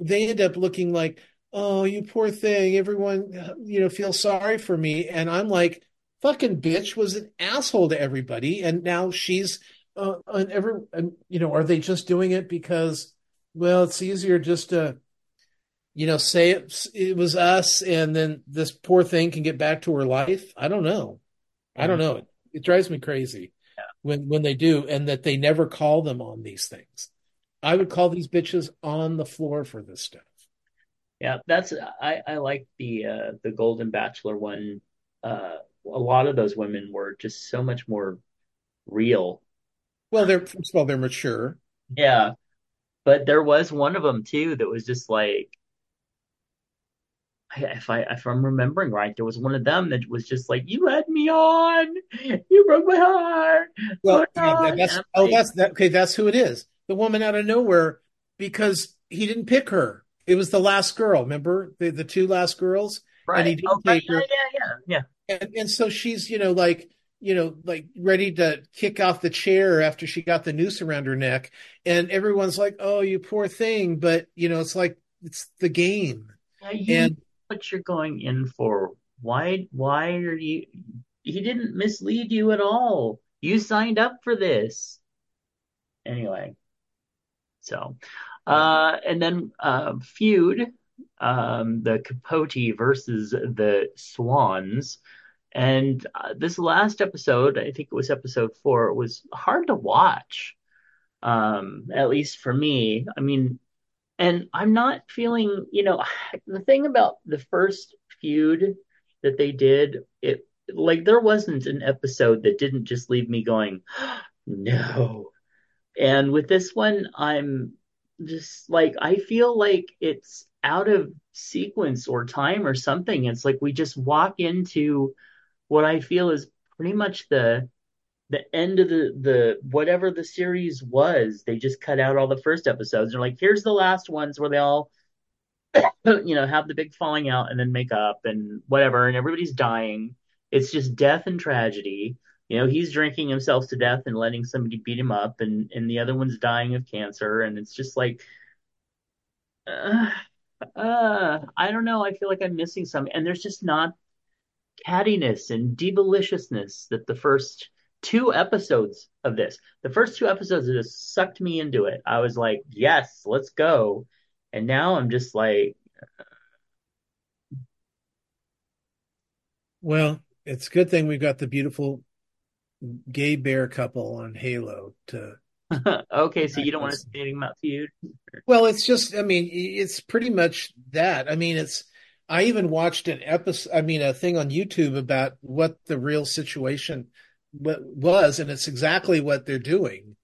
they end up looking like, oh, you poor thing. Everyone, you know, feels sorry for me, and I'm like, fucking bitch was an asshole to everybody, and now she's uh, and every, you know, are they just doing it because, well, it's easier just to, you know, say it, it was us, and then this poor thing can get back to her life. I don't know. I don't know. It, it drives me crazy Yeah. when when they do, and that they never call them on these things. I would call these bitches on the floor for this stuff. Yeah, that's I I like the uh the Golden Bachelor one. Uh a lot of those women were just so much more real. Well, they're first of all they're mature. Yeah. But there was one of them too that was just like if I if I'm remembering right, there was one of them that was just like, "You had me on, you broke my heart." Well, Oh, yeah, that's oh, like, that's that. Okay, that's who it is. The woman out of nowhere because he didn't pick her. It was the last girl. Remember the the two last girls, right. and he didn't take her. yeah, yeah, yeah, and and so she's you know like you know like ready to kick off the chair after she got the noose around her neck, and everyone's like, "Oh, you poor thing," but you know it's like it's the game, Yeah, you and what you're going in for. Why why are you he didn't mislead you at all. You signed up for this. Anyway, so uh and then uh feud um the Capote versus the Swans. And uh, this last episode, I think it was episode 4, was hard to watch. Um at least for me. I mean, and I'm not feeling, you know, the thing about the first feud that they did, it like there wasn't an episode that didn't just leave me going, <gasps> no. And with this one, I'm just like, I feel like it's out of sequence or time or something. It's like we just walk into what I feel is pretty much the the end of the the whatever the series was. They just cut out all the first episodes. They're like, here's the last ones where they all <coughs> you know have the big falling out and then make up and whatever, and everybody's dying. It's just death and tragedy. You know, he's drinking himself to death and letting somebody beat him up, and and the other one's dying of cancer, and it's just like, uh, uh, I don't know. I feel like I'm missing something, and there's just not cattiness and deliciousness that the first two episodes of this, the first two episodes just sucked me into it. I was like, yes, let's go. And now I'm just like, well, it's a good thing we've got the beautiful gay bear couple on Halo to. <laughs> okay, so you don't want to say anything about feud? Well, it's just, I mean, it's pretty much that. I mean, it's. I even watched an episode. I mean, a thing on YouTube about what the real situation what was, and it's exactly what they're doing.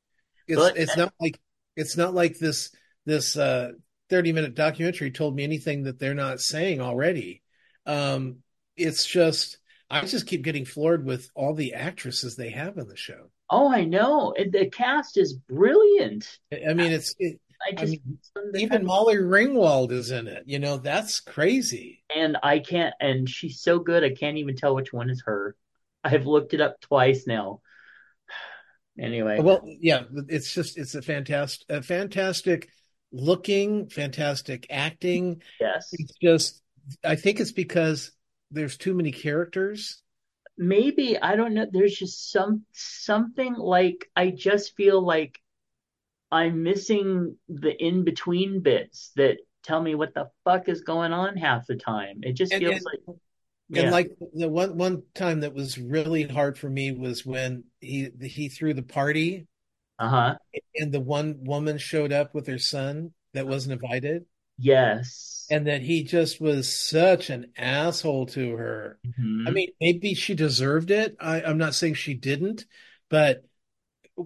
It's But- it's not like it's not like this this uh, thirty minute documentary told me anything that they're not saying already. Um, it's just I just keep getting floored with all the actresses they have in the show. Oh, I know. The cast is brilliant. I I mean, it's it, I I just mean, even Molly Ringwald is in it. You know, that's crazy. and I can't, and she's so good, I can't even tell which one is her. I've looked it up twice now. Anyway, Well, yeah, it's just it's a fantastic, a fantastic looking, fantastic acting. yes, It's just, I think it's because there's too many characters. maybe I don't know. There's just some something like I just feel like I'm missing the in between bits that tell me what the fuck is going on half the time. It just And- feels and- like And yeah, like the one one time that was really hard for me was when he he threw the party uh huh, and the one woman showed up with her son that wasn't invited, yes. and that he just was such an asshole to her. Mhm. I mean, maybe she deserved it. I, I'm not saying she didn't, but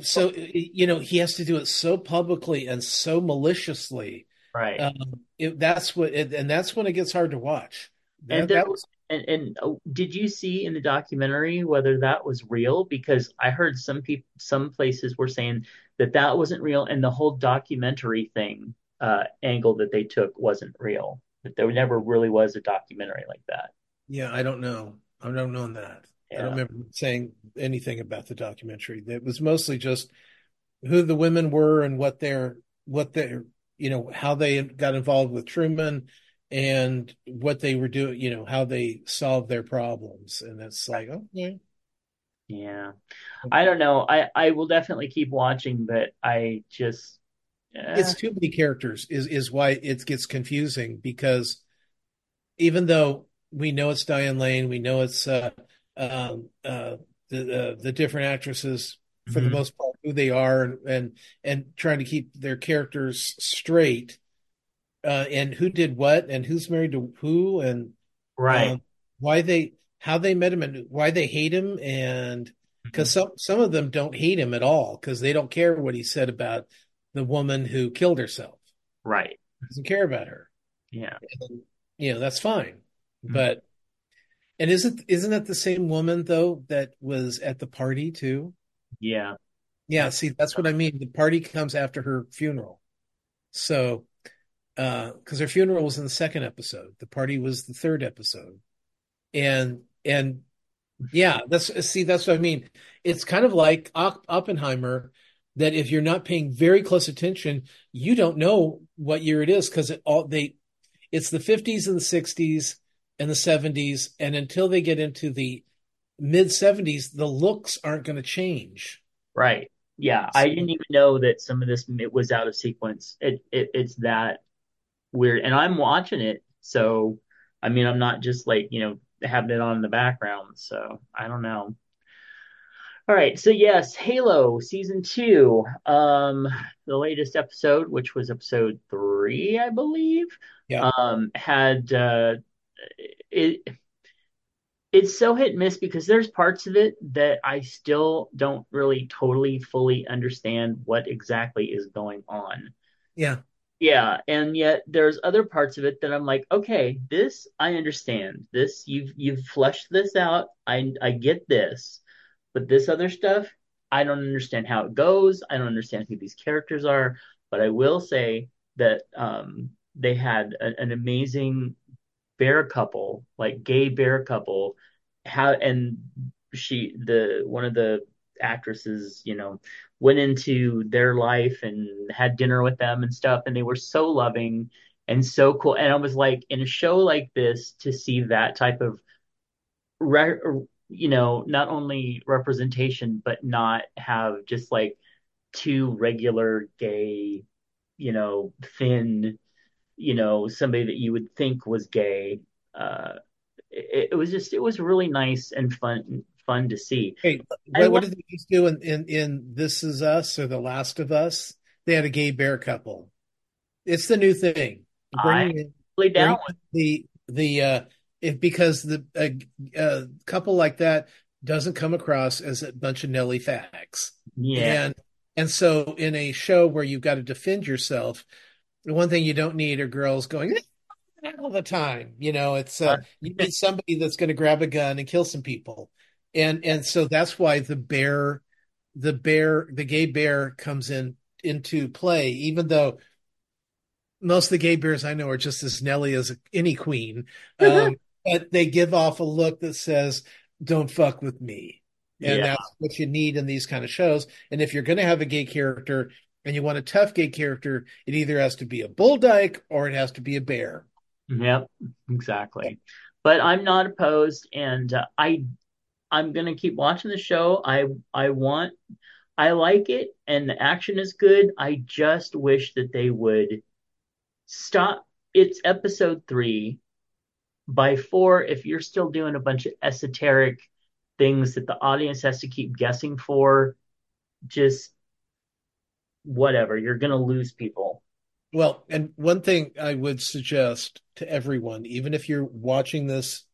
so you know, he has to do it so publicly and so maliciously. right. Um, it, that's what, it, and that's when it gets hard to watch. That, And there that was And, and uh, did you see in the documentary whether that was real? Because I heard some people, some places were saying that that wasn't real, and the whole documentary thing uh, angle that they took wasn't real. That there never really was a documentary like that. yeah. I don't know. I don't know that. I don't remember saying anything about the documentary. It was mostly just who the women were and what their what their you know how they got involved with Truman and what they were doing. You know how they solved their problems, and it's like okay. Yeah. Yeah. I don't know. I I will definitely keep watching, but I just eh, It's too many characters is is why it gets confusing because even though we know it's Diane Lane, we know it's uh, um, uh, the uh, the different actresses for the Mhm. most part who they are and and, and trying to keep their characters straight uh, and who did what and who's married to who and right. um, why they how they met him and why they hate him and because some some of them don't hate him at all because they don't care what he said about the woman who killed herself Right. doesn't care about her Yeah. and, you know that's fine Mhm. but and isn't isn't that the same woman though that was at the party too Yeah. yeah see that's what i mean the party comes after her funeral so uh because her funeral was in the second episode the party was the third episode and and yeah that's see that's what i mean it's kind of like oppenheimer that if you're not paying very close attention you don't know what year it is because it all they it's the 50s and the 60s and the 70s and until they get into the mid 70s the looks aren't going to change Right. Yeah. I didn't even know that some of this it was out of sequence. It, it it's that weird. And I'm watching it, so I mean I'm not just like, you know, having it on in the background, so I don't know. All right, so yes, Halo season two, um, the latest episode, which was episode three, I believe, Yeah. um, had uh, it. It's so hit and miss because there's parts of it that I still don't really totally fully understand what exactly is going on. yeah Yeah, and yet there's other parts of it that I'm like, okay, this I understand. This you've you've fleshed this out. I I get this. But this other stuff, I don't understand how it goes. I don't understand who these characters are. But I will say that um, they had a, an amazing bear couple, like gay bear couple. How and she the one of the actresses, you know, went into their life and had dinner with them and stuff, and they were so loving and so cool. And I was like, in a show like this, to see that type of re- you know, not only representation, but not have just like two regular gay, you know, thin, you know, somebody that you would think was gay. Uh, it, it was just, it was really nice and fun, fun to see. Hey, what, what did they just do in, in in This Is Us or The Last of Us? They had a gay bear couple. It's the new thing. In, Really down the the uh, if because the a, a couple like that doesn't come across as a bunch of Nelly fags. yeah, And and so in a show where you've got to defend yourself, the one thing you don't need are girls going all the time. You know, it's uh, you need somebody that's going to grab a gun and kill some people. And and so that's why the bear the bear the gay bear comes in into play even though most of the gay bears I know are just as Nelly as any queen. <laughs> Um, but they give off a look that says, "Don't fuck with me." And Yeah. that's what you need in these kind of shows. And if you're going to have a gay character and you want a tough gay character, it either has to be a bull dyke or it has to be a bear. Yep, exactly. But I'm not opposed, and uh, I I'm gonna keep watching the show. I I want I like it, and the action is good. I just wish that they would stop. It's episode three. By four, if you're still doing a bunch of esoteric things that the audience has to keep guessing for, just whatever. You're gonna lose people. Well, and one thing I would suggest to everyone, even if you're watching this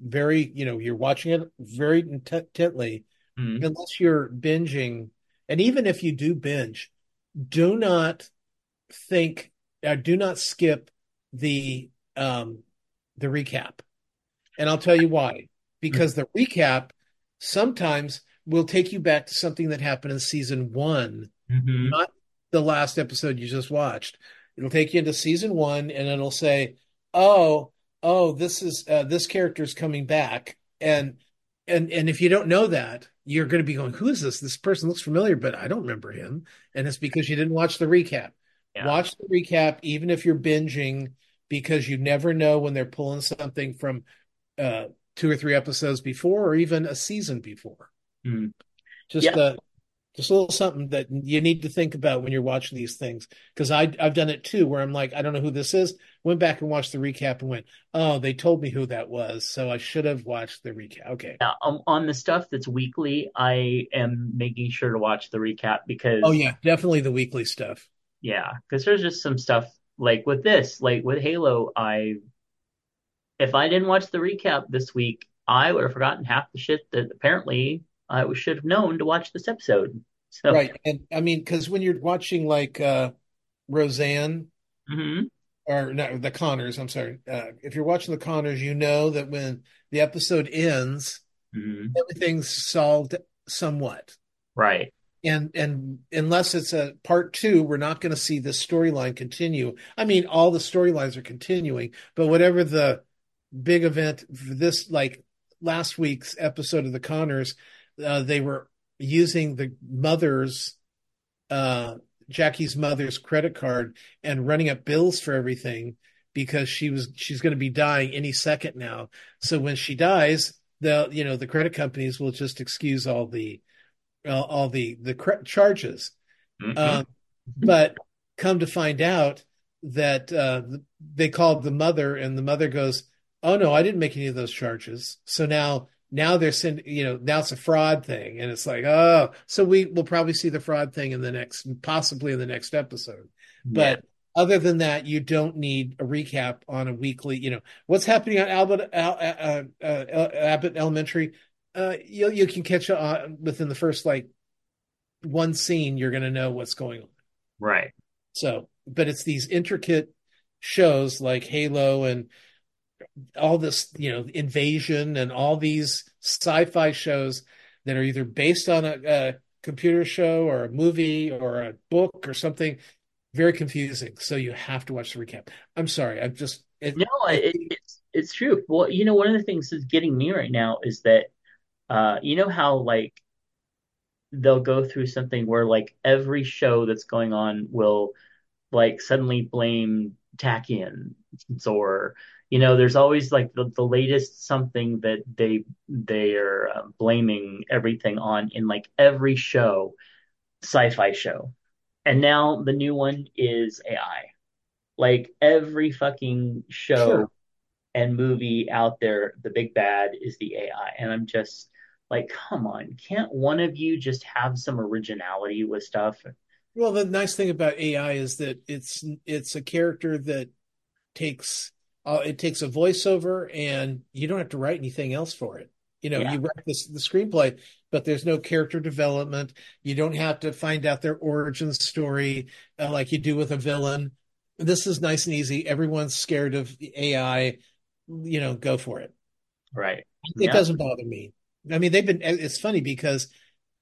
very, you know, you're watching it very intently, Mhm. unless you're binging, and even if you do binge, do not think, uh, do not skip the um the recap. And I'll tell you why. Because the recap sometimes will take you back to something that happened in season one Mhm. not the last episode you just watched. It'll take you into season one, and it'll say, "Oh, oh, this is uh, this character's coming back," and and and if you don't know that, you're going to be going, "Who is this? This person looks familiar, but I don't remember him." And it's because you didn't watch the recap. Yeah. Watch the recap, even if you're binging, because you never know when they're pulling something from uh, two or three episodes before, or even a season before. Mhm. Just Yeah. uh, just a little something that you need to think about when you're watching these things. Because I I've done it too, where I'm like, I don't know who this is. Went back and watched the recap and went, oh, they told me who that was, so I should have watched the recap. Okay. Now, um, on the stuff that's weekly, I am making sure to watch the recap because Oh yeah, definitely the weekly stuff. yeah, because there's just some stuff like with this, like with Halo, I if I didn't watch the recap this week, I would have forgotten half the shit that apparently I should have known to watch this episode. So, Right. And I mean, because when you're watching like uh Roseanne mhm, or no, the Conners, I'm sorry. Uh, if you're watching the Conners, you know that when the episode ends, mhm, everything's solved somewhat. right, and and unless it's a part two, we're not going to see this storyline continue. I mean, all the storylines are continuing, but whatever the big event for this, like last week's episode of the Conners, uh, they were using the mother's, uh, Jackie's mother's credit card and running up bills for everything because she was she's going to be dying any second now. So when she dies, the you know the credit companies will just excuse all the uh, all the the cre- charges. mhm, Um, but come to find out that uh, they called the mother, and the mother goes, "Oh no, I didn't make any of those charges." So now now they're sending you know now it's a fraud thing, and it's like oh, so we will probably see the fraud thing in the next possibly in the next episode. yeah, But other than that, you don't need a recap on a weekly. You know what's happening on Albert Al, uh, uh, uh, Abbott Elementary. Uh, you you can catch on within the first like one scene. You're going to know what's going on. right, So, but it's these intricate shows like Halo and all this, you know, Invasion and all these sci-fi shows that are either based on a, a computer show or a movie or a book or something. Very confusing. So you have to watch the recap. I'm sorry. I'm just it, No, it, it's it's true. Well, you know, one of the things that's getting me right now is that, uh, you know how like they'll go through something where like every show that's going on will like suddenly blame Tachyon or you know, there's always like the, the latest something that they they are uh, blaming everything on in like every show, sci-fi show, and now the new one is AI. Like every fucking show Sure. and movie out there, the big bad is the AI. And I'm just like, come on, can't one of you just have some originality with stuff? Well, the nice thing about AI is that it's it's a character that takes uh, it takes a voiceover and you don't have to write anything else for it. You know, Yeah. you write this the screenplay, but there's no character development. You don't have to find out their origin story uh, like you do with a villain. This is nice and easy. Everyone's scared of AI. You know, go for it. Right. It Yeah. doesn't bother me. I mean, they've been. It's funny because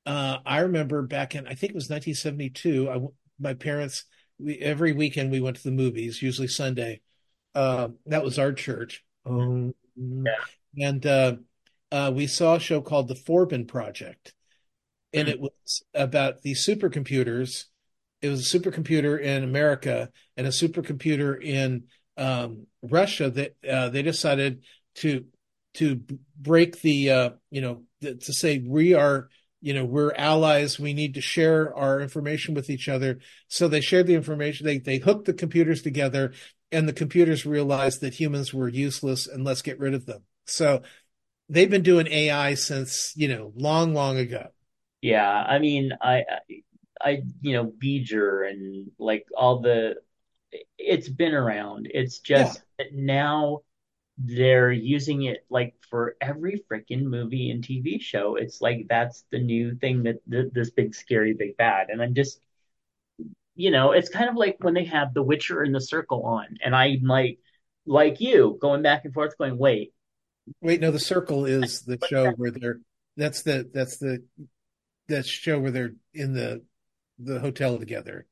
uh, I remember back in I think it was 1972. I, my parents we, every weekend we went to the movies, usually Sunday. Uh, that was our church. Um, Yeah. and uh, uh, we saw a show called The Forbin Project, and it was about the supercomputers. It was a supercomputer in America and a supercomputer in um, Russia that uh, they decided to to break the uh, you know to say we are you know we're allies we need to share our information with each other so they shared the information they they hooked the computers together and the computers realized that humans were useless and let's get rid of them so they've been doing ai since you know long long ago Yeah, I mean, I, I, you know, Beeger and like all the, it's been around. It's just that now they're using it like for every freaking movie and TV show. It's like that's the new thing that th this big scary big bad. And I'm just, you know, it's kind of like when they have The Witcher and The Circle on, and I'm like, like you, going back and forth, going, wait, wait no the circle is the show where they're that's the that's the that show where they're in the the hotel together.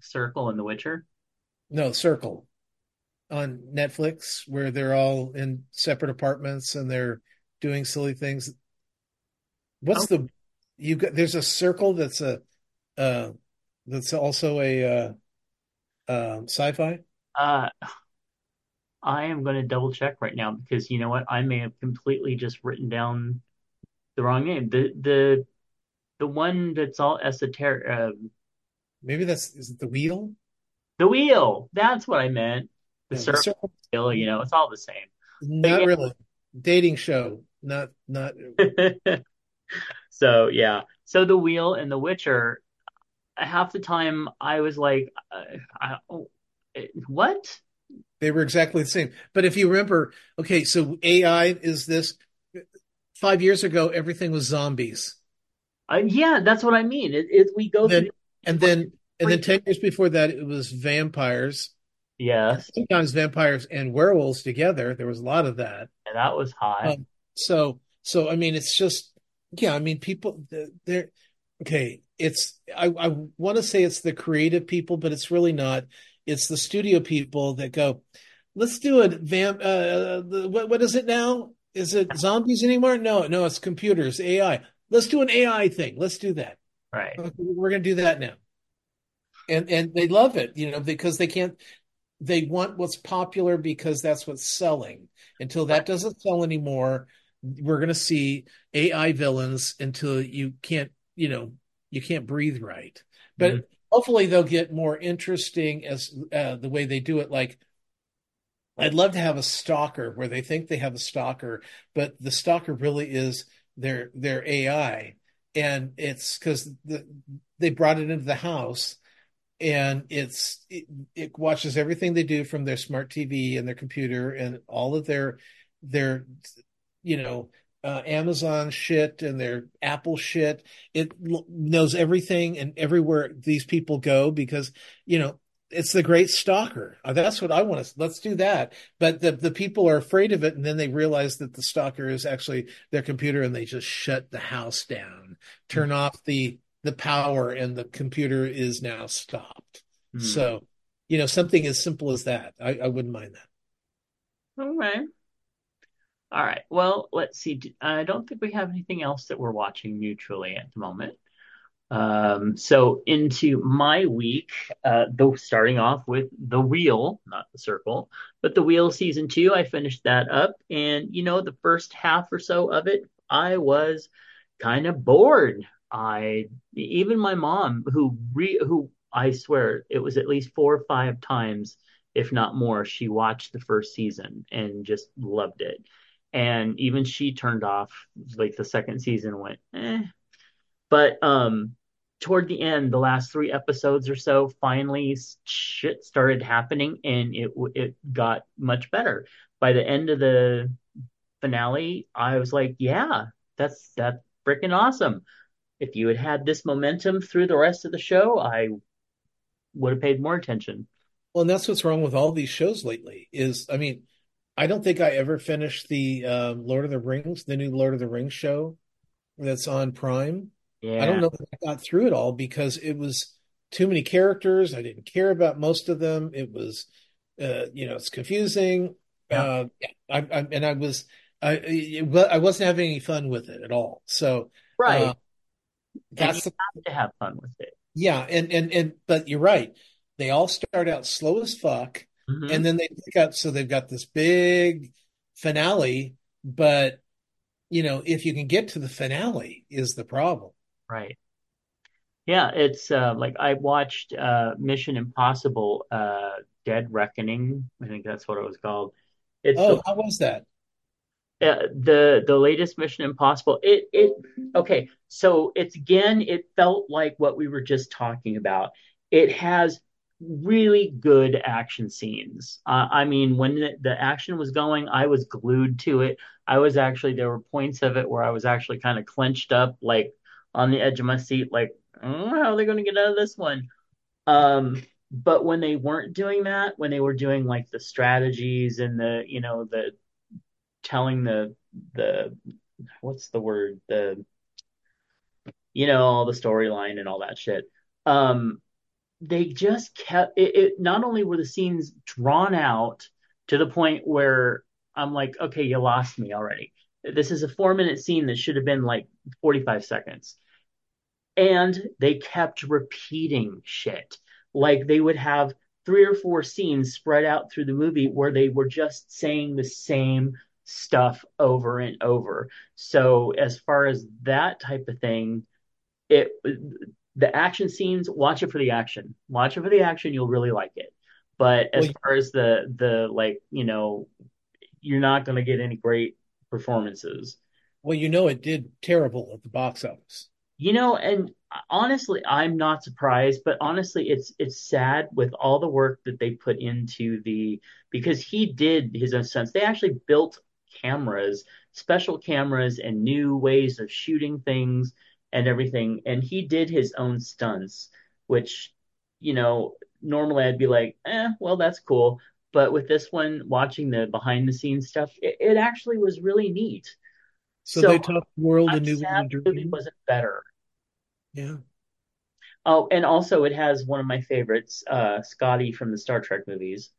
Circle and The Witcher? no circle. On netflix where they're all in separate apartments and they're doing silly things. What's oh. the you got there's a circle that's a uh that's also a uh um sci-fi Uh, I am going to double check right now because you know what? I may have completely just written down the wrong name. The the the one that's all esoteric. Uh, maybe that's is it the wheel the wheel. That's what I meant. The Yeah, the circle, circle wheel, you know, it's all the same. not yeah. really dating show not not <laughs> So yeah. So the wheel and the Witcher. Half the time I was like, uh, I, oh, eh, what? They were exactly the same. But if you remember, okay, so AI is this. Five years ago, everything was zombies, Uh, yeah, that's what I mean. It, it we go Then- through. and then and then ten years before that, it was vampires. Yes, Sometimes vampires and werewolves together. There was a lot of that. and that was hot. Um, So so I mean, it's just yeah. I mean, people they're okay. It's I I want to say it's the creative people, but it's really not. It's the studio people that go. Let's do it. Vamp. Uh, what what is it now? Is it zombies anymore? No, no, it's computers, AI. Let's do an AI thing. Let's do that. right. We're going to do that now. And and they love it, you know, because they can't. They want what's popular because that's what's selling. Until that doesn't sell anymore, we're going to see AI villains until you can't, you know, you can't breathe right. But Mhm. hopefully they'll get more interesting as uh, the way they do it. Like, I'd love to have a stalker where they think they have a stalker, but the stalker really is their their AI, and it's because the, they brought it into the house, and it's it, it watches everything they do from their smart TV and their computer and all of their their you know uh, Amazon shit and their Apple shit. It l- knows everything and everywhere these people go because you know it's the great stalker. Uh, That's what I want to. Let's do that. But the the people are afraid of it, and then they realize that the stalker is actually their computer, and they just shut the house down, turn off the the power, and the computer is now stopped. Hmm. So, you know, something as simple as that, I, I wouldn't mind that. All right. All right. Well, let's see. I don't think we have anything else that we're watching mutually at the moment. Um, so into my week, uh, though starting off with The Wheel, not The Circle, but The Wheel season two, I finished that up. And, you know, the first half or so of it, I was kind of bored. I, even my mom, who re, who I swear it was at least four or five times, if not more, she watched the first season and just loved it. And even she turned off like the second season went, eh. But um, toward the end, the last three episodes or so, finally shit started happening and it it got much better. By the end of the finale, I was like, yeah, that's that's freaking awesome. If you had had this momentum through the rest of the show, I would have paid more attention. Well, and that's what's wrong with all these shows lately. Is I mean, I don't think I ever finished the um, Lord of the Rings, the new Lord of the Rings show that's on Prime. Yeah. I don't know if I got through it all because it was too many characters. I didn't care about most of them. It was, uh, you know, it's confusing. Yeah. Uh, I, I, and I was, I well, I wasn't having any fun with it at all. So right, uh, that's you the, have to have fun with it. yeah, and and and but you're right. They all start out slow as fuck, Mhm. and then they pick up. So they've got this big finale, but you know, if you can get to the finale, is the problem. Right. Yeah, it's uh, like I watched uh, Mission Impossible: uh, Dead Reckoning. I think that's what it was called. It's Oh, the how was that? uh, the the latest Mission Impossible. It it okay. So it's again. It felt like what we were just talking about. It has really good action scenes. Uh, I mean, when the, the action was going, I was glued to it. I was actually there were points of it where I was actually kind of clenched up, like on the edge of my seat, like "Mm, how are they going to get out of this one? Um, but when they weren't doing that, when they were doing like the strategies and the you know the telling the the what's the word the you know all the storyline and all that shit um they just kept it, it not only were the scenes drawn out to the point where i'm like okay you lost me already this is a four minute scene that should have been like 45 seconds and they kept repeating shit. Like they would have three or four scenes spread out through the movie where they were just saying the same stuff over and over. So as far as that type of thing, it the action scenes, watch it for the action. Watch it for the action, you'll really like it. But as Well, far as the the like, you know, you're not going to get any great performances. Well, you know, it did terrible at the box office. You know, and honestly, I'm not surprised, but honestly, it's it's sad with all the work that they put into the because he did his own stunts. They actually built cameras, special cameras, and new ways of shooting things and everything. And he did his own stunts, which, you know, normally I'd be like, eh, well, that's cool. But with this one, watching the behind the scenes stuff, it, it actually was really neat. So So they taught the world a new sad way of movie wasn't better. Yeah. Oh, and also it has one of my favorites, uh, Scotty from the Star Trek movies.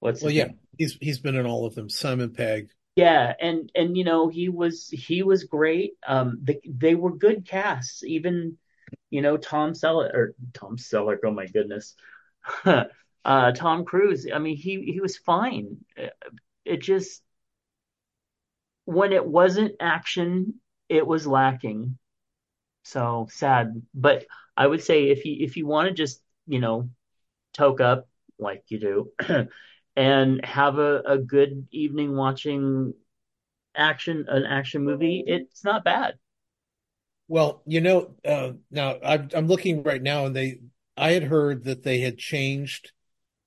What's Well, yeah, name? he's he's been in all of them. Simon Pegg. Yeah, and and you know he was he was great. Um, the, they were good casts. Even you know Tom Selleck or Tom Selleck. Oh my goodness, <laughs> uh, Tom Cruise. I mean he he was fine. Uh, It just when it wasn't action, it was lacking. So sad. But I would say if you if you want to just you know toke up like you do <clears throat> and have a, a good evening watching action an action movie, it's not bad. Well, you know, uh, now I'm I'm looking right now, and they I had heard that they had changed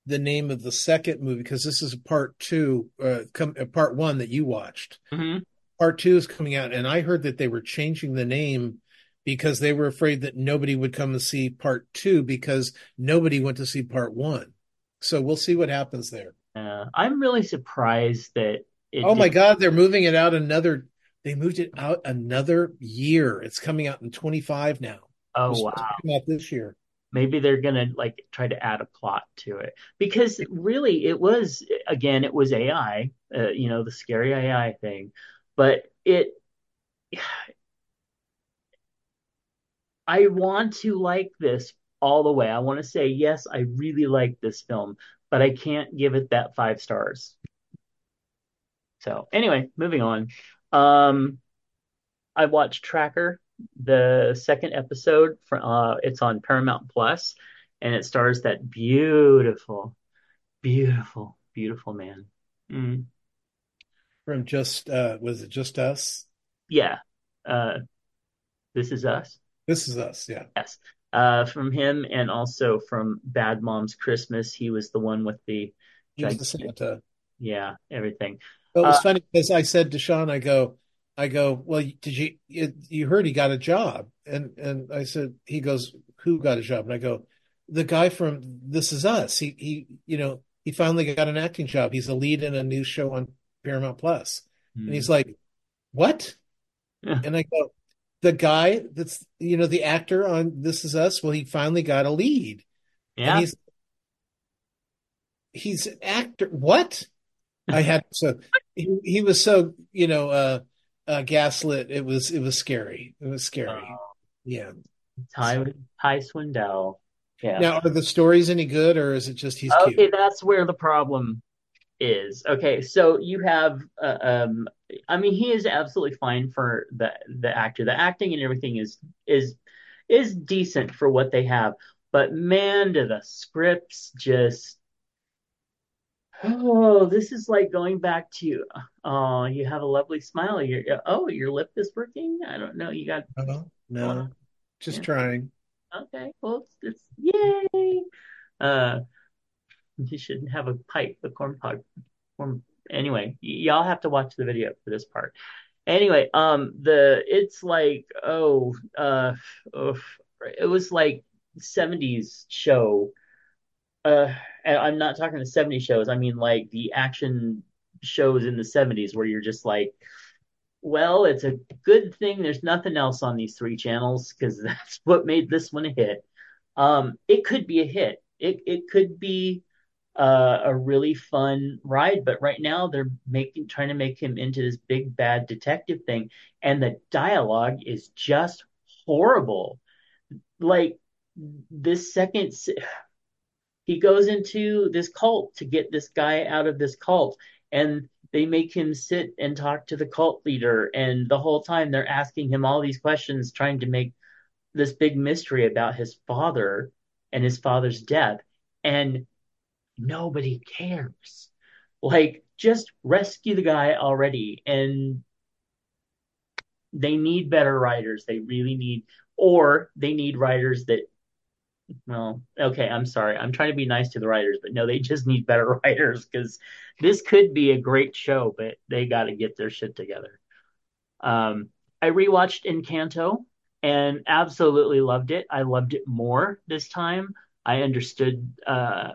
the name of the second movie because this is part two, uh, come uh, part one that you watched. hmm Part two is coming out, and I heard that they were changing the name because they were afraid that nobody would come and see part two because nobody went to see part one. So we'll see what happens there. Uh, I'm really surprised that it Oh my did. God, they're moving it out another. They moved it out another year. It's coming out in 25 now. Oh wow. this year. Maybe they're gonna like try to add a plot to it because really it was again it was AI, uh, you know, the scary AI thing, but it <sighs> I want to like this all the way. I want to say, yes, I really like this film, but I can't give it that five stars. So, anyway, moving on. Um, I watched Tracker, the second episode. For, uh, it's on Paramount Plus, and it stars that beautiful, beautiful, beautiful man. Mm, From just uh was it just us? yeah. Uh, this is us. This is us, yeah. Yes. Uh, from him and also from Bad Moms Christmas. He was the one with the He was the Santa. yeah, everything. But it was Uh, funny because I said to Sean, I go, I go, well, did you you you heard he got a job? And and I said, he goes, who got a job? And I go, the guy from This Is Us. He he, you know, he finally got an acting job. He's a lead in a new show on Paramount Plus. And hmm. he's like, what? And I go, the guy that's, you know, the actor on This Is Us, well, he finally got a lead. And Yeah. he's he's an actor. What? I had <laughs> so he, he was so you know uh, uh, gaslit. It was it was scary. It was scary. Oh, Yeah. Ty Ty Swindell. Yeah. Now, are the stories any good, or is it just he's Okay, cute? that's where the problem is. Okay, so you have, uh, um, I mean, he is absolutely fine for the the actor. The acting and everything is is is decent for what they have, but man, do the scripts just oh, this is like going back to you. oh, you have a lovely smile. Your oh, your lip is working. I don't know. You got No, no, on. just Yeah. trying. Okay. Well, it's, it's yay. Uh, you should have a pipe, a corn pog. Corn. Anyway, y'all have to watch the video for this part. Anyway, um, the it's like oh, uh, oof, it was like 70s show. Uh, I'm not talking the 70s shows. I mean like the action shows in the 70s where you're just like, well, it's a good thing there's nothing else on these three channels because <laughs> that's what made this one a hit. Um, it could be a hit. It it could be uh, a really fun ride, but right now they're making trying to make him into this big bad detective thing, and the dialogue is just horrible. Like this second <sighs> he goes into this cult to get this guy out of this cult and they make him sit and talk to the cult leader and the whole time they're asking him all these questions trying to make this big mystery about his father and his father's death and nobody cares like just rescue the guy already and they need better writers they really need or they need writers that well, okay, I'm sorry. I'm trying to be nice to the writers, but no, they just need better <laughs> writers because this could be a great show, but they got to get their shit together. Um, I rewatched Encanto and absolutely loved it. I loved it more this time. I understood, uh,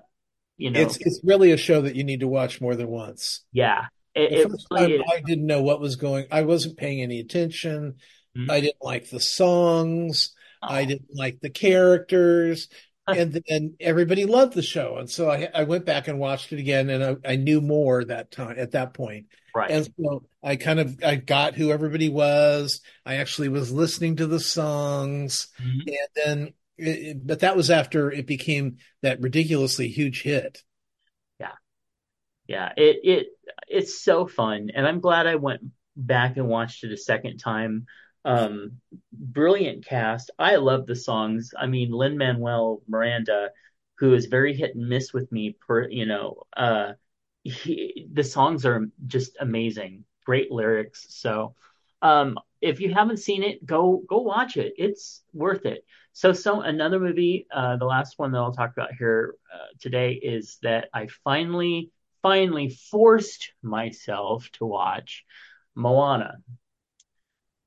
you know, It's it's really a show that you need to watch more than once. yeah, it, it really. I didn't know what was going. I wasn't paying any attention. Mhm. I didn't like the songs. I Oh, didn't like the characters. <laughs> And then everybody loved the show. And so I, I went back and watched it again and I, I knew more that time at that point. right. And so I kind of I got who everybody was. I actually was listening to the songs. Mhm. And then it, but that was after it became that ridiculously huge hit. Yeah, yeah, it it it's so fun, and I'm glad I went back and watched it a second time. Um, brilliant cast. I love the songs. I mean, Lin-Manuel Miranda, who is very hit and miss with me per, you know, uh, he, the songs are just amazing. Great lyrics. So, um, if you haven't seen it, go go watch it. It's worth it. So, so another movie, uh, the last one that I'll talk about here uh, today is that I finally finally forced myself to watch Moana.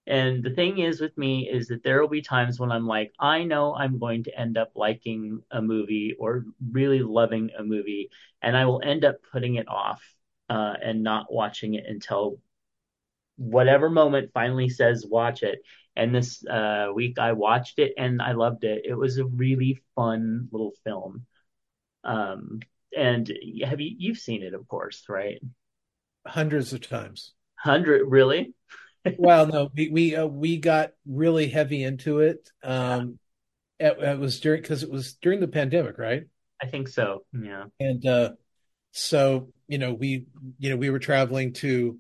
And the thing is with me is that there will be times when I'm like, I know I'm going to end up liking a movie or really loving a movie, and I will end up putting it off uh, and not watching it until whatever moment finally says watch it. And this uh, week I watched it and I loved it. It was a really fun little film. Um, and have you you've seen it, of course, right? hundreds of times. Hundred, really? <laughs> Well, no, we we uh, we got really heavy into it. Yeah, Um, it, it was during because it was during the pandemic, right? I think so. Yeah. And uh, so you know we you know we were traveling to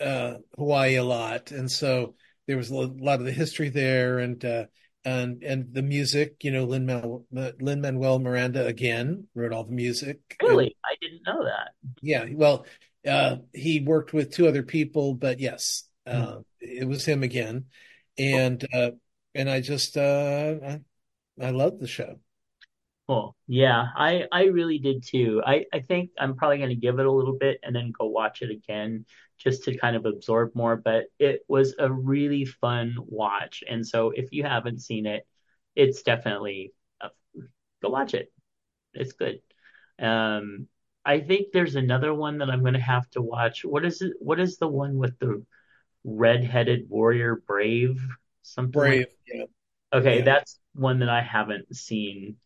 uh, Hawaii a lot, and so there was a lot of the history there, and uh, and and the music. You know, Lin Manuel Miranda again wrote all the music, and Really? I didn't know that. yeah, well, uh, he worked with two other people, but yes, Hmm. uh, it was him again, Cool. and uh, and I just uh, I, I love the show. Cool. Yeah, I I really did too. I I think I'm probably going to give it a little bit and then go watch it again just to kind of absorb more, but it was a really fun watch. And so if you haven't seen it, it's definitely uh, go watch it. It's good. Um, I think there's another one that I'm going to have to watch. What is it? What is the one with the red-headed warrior Brave? Something like Brave, yeah, Okay, yeah. that's one that I haven't seen.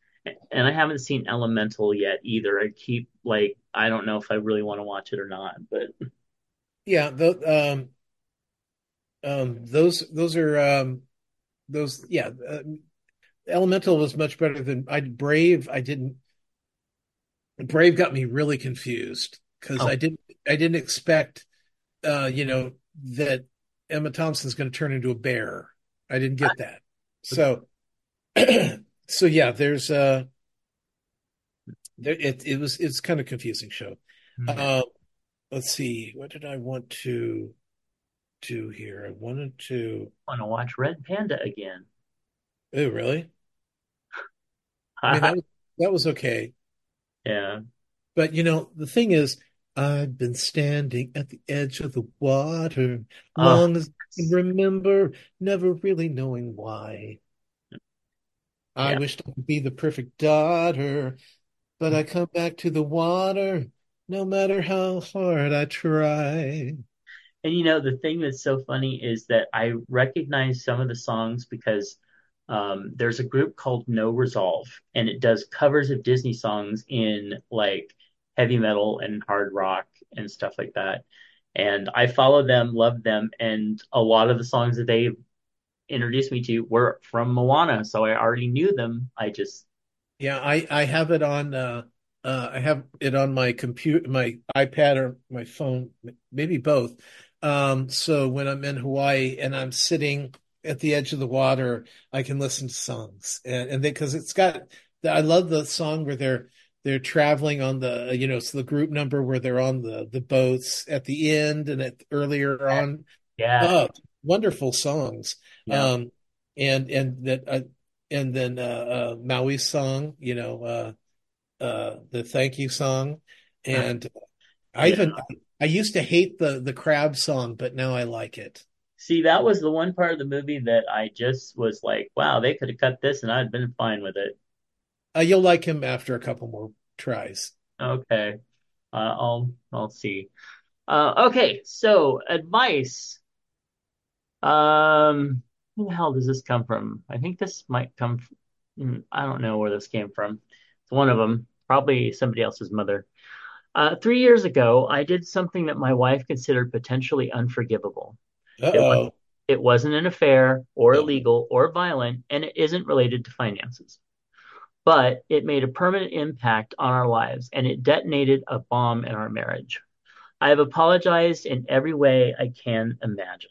And I haven't seen Elemental yet either. I keep like I don't know if I really want to watch it or not, but Yeah, the um um those those are um those yeah, uh, Elemental was much better than I Brave. I didn't Brave got me really confused because Oh. I didn't I didn't expect uh you know that Emma Thompson's going to turn into a bear. I didn't get that. So <clears throat> so yeah, there's uh there it it was it's kind of confusing show. Uh, let's see, what did I want to do here? I wanted to I want to watch Red Panda again. Oh, really? <laughs> I mean that was that was okay. yeah. But you know, the thing is, I've been standing at the edge of the water long as I can remember, never really knowing why. I Yeah. wished I could be the perfect daughter, but I mm. come back to the water no matter how hard I try. And you know, the thing that's so funny is that I recognize some of the songs because um, there's a group called No Resolve, and it does covers of Disney songs in like heavy metal and hard rock and stuff like that. And I follow them, love them, and a lot of the songs that they introduced me to were from Moana, so I already knew them. I just Yeah, I I have it on uh uh I have it on my computer, my iPad or my phone, maybe both. Um so when I'm in Hawaii and I'm sitting at the edge of the water, I can listen to songs. And and because it's got I love the song where they're they're traveling on the you know, it's the group number where they're on the the boats at the end and at earlier on. yeah, Oh, wonderful songs. yeah. Um, and and that uh, and then uh, uh, Maui's song, you know, uh, uh, the thank you song, and I even I used to hate the the crab song, but now I like it. See, that was the one part of the movie that I just was like, wow, they could have cut this and I'd been fine with it. Uh, you'll like him after a couple more tries. Okay. Uh, I'll I'll see. Uh, okay, so advice. Um, who the hell does this come from? I think this might come from, I don't know where this came from. It's one of them, probably somebody else's mother. Uh, three years ago, I did something that my wife considered potentially unforgivable. Uh-oh. It wasn't an affair or illegal or violent, and it isn't related to finances. But it made a permanent impact on our lives, and it detonated a bomb in our marriage. I have apologized in every way I can imagine.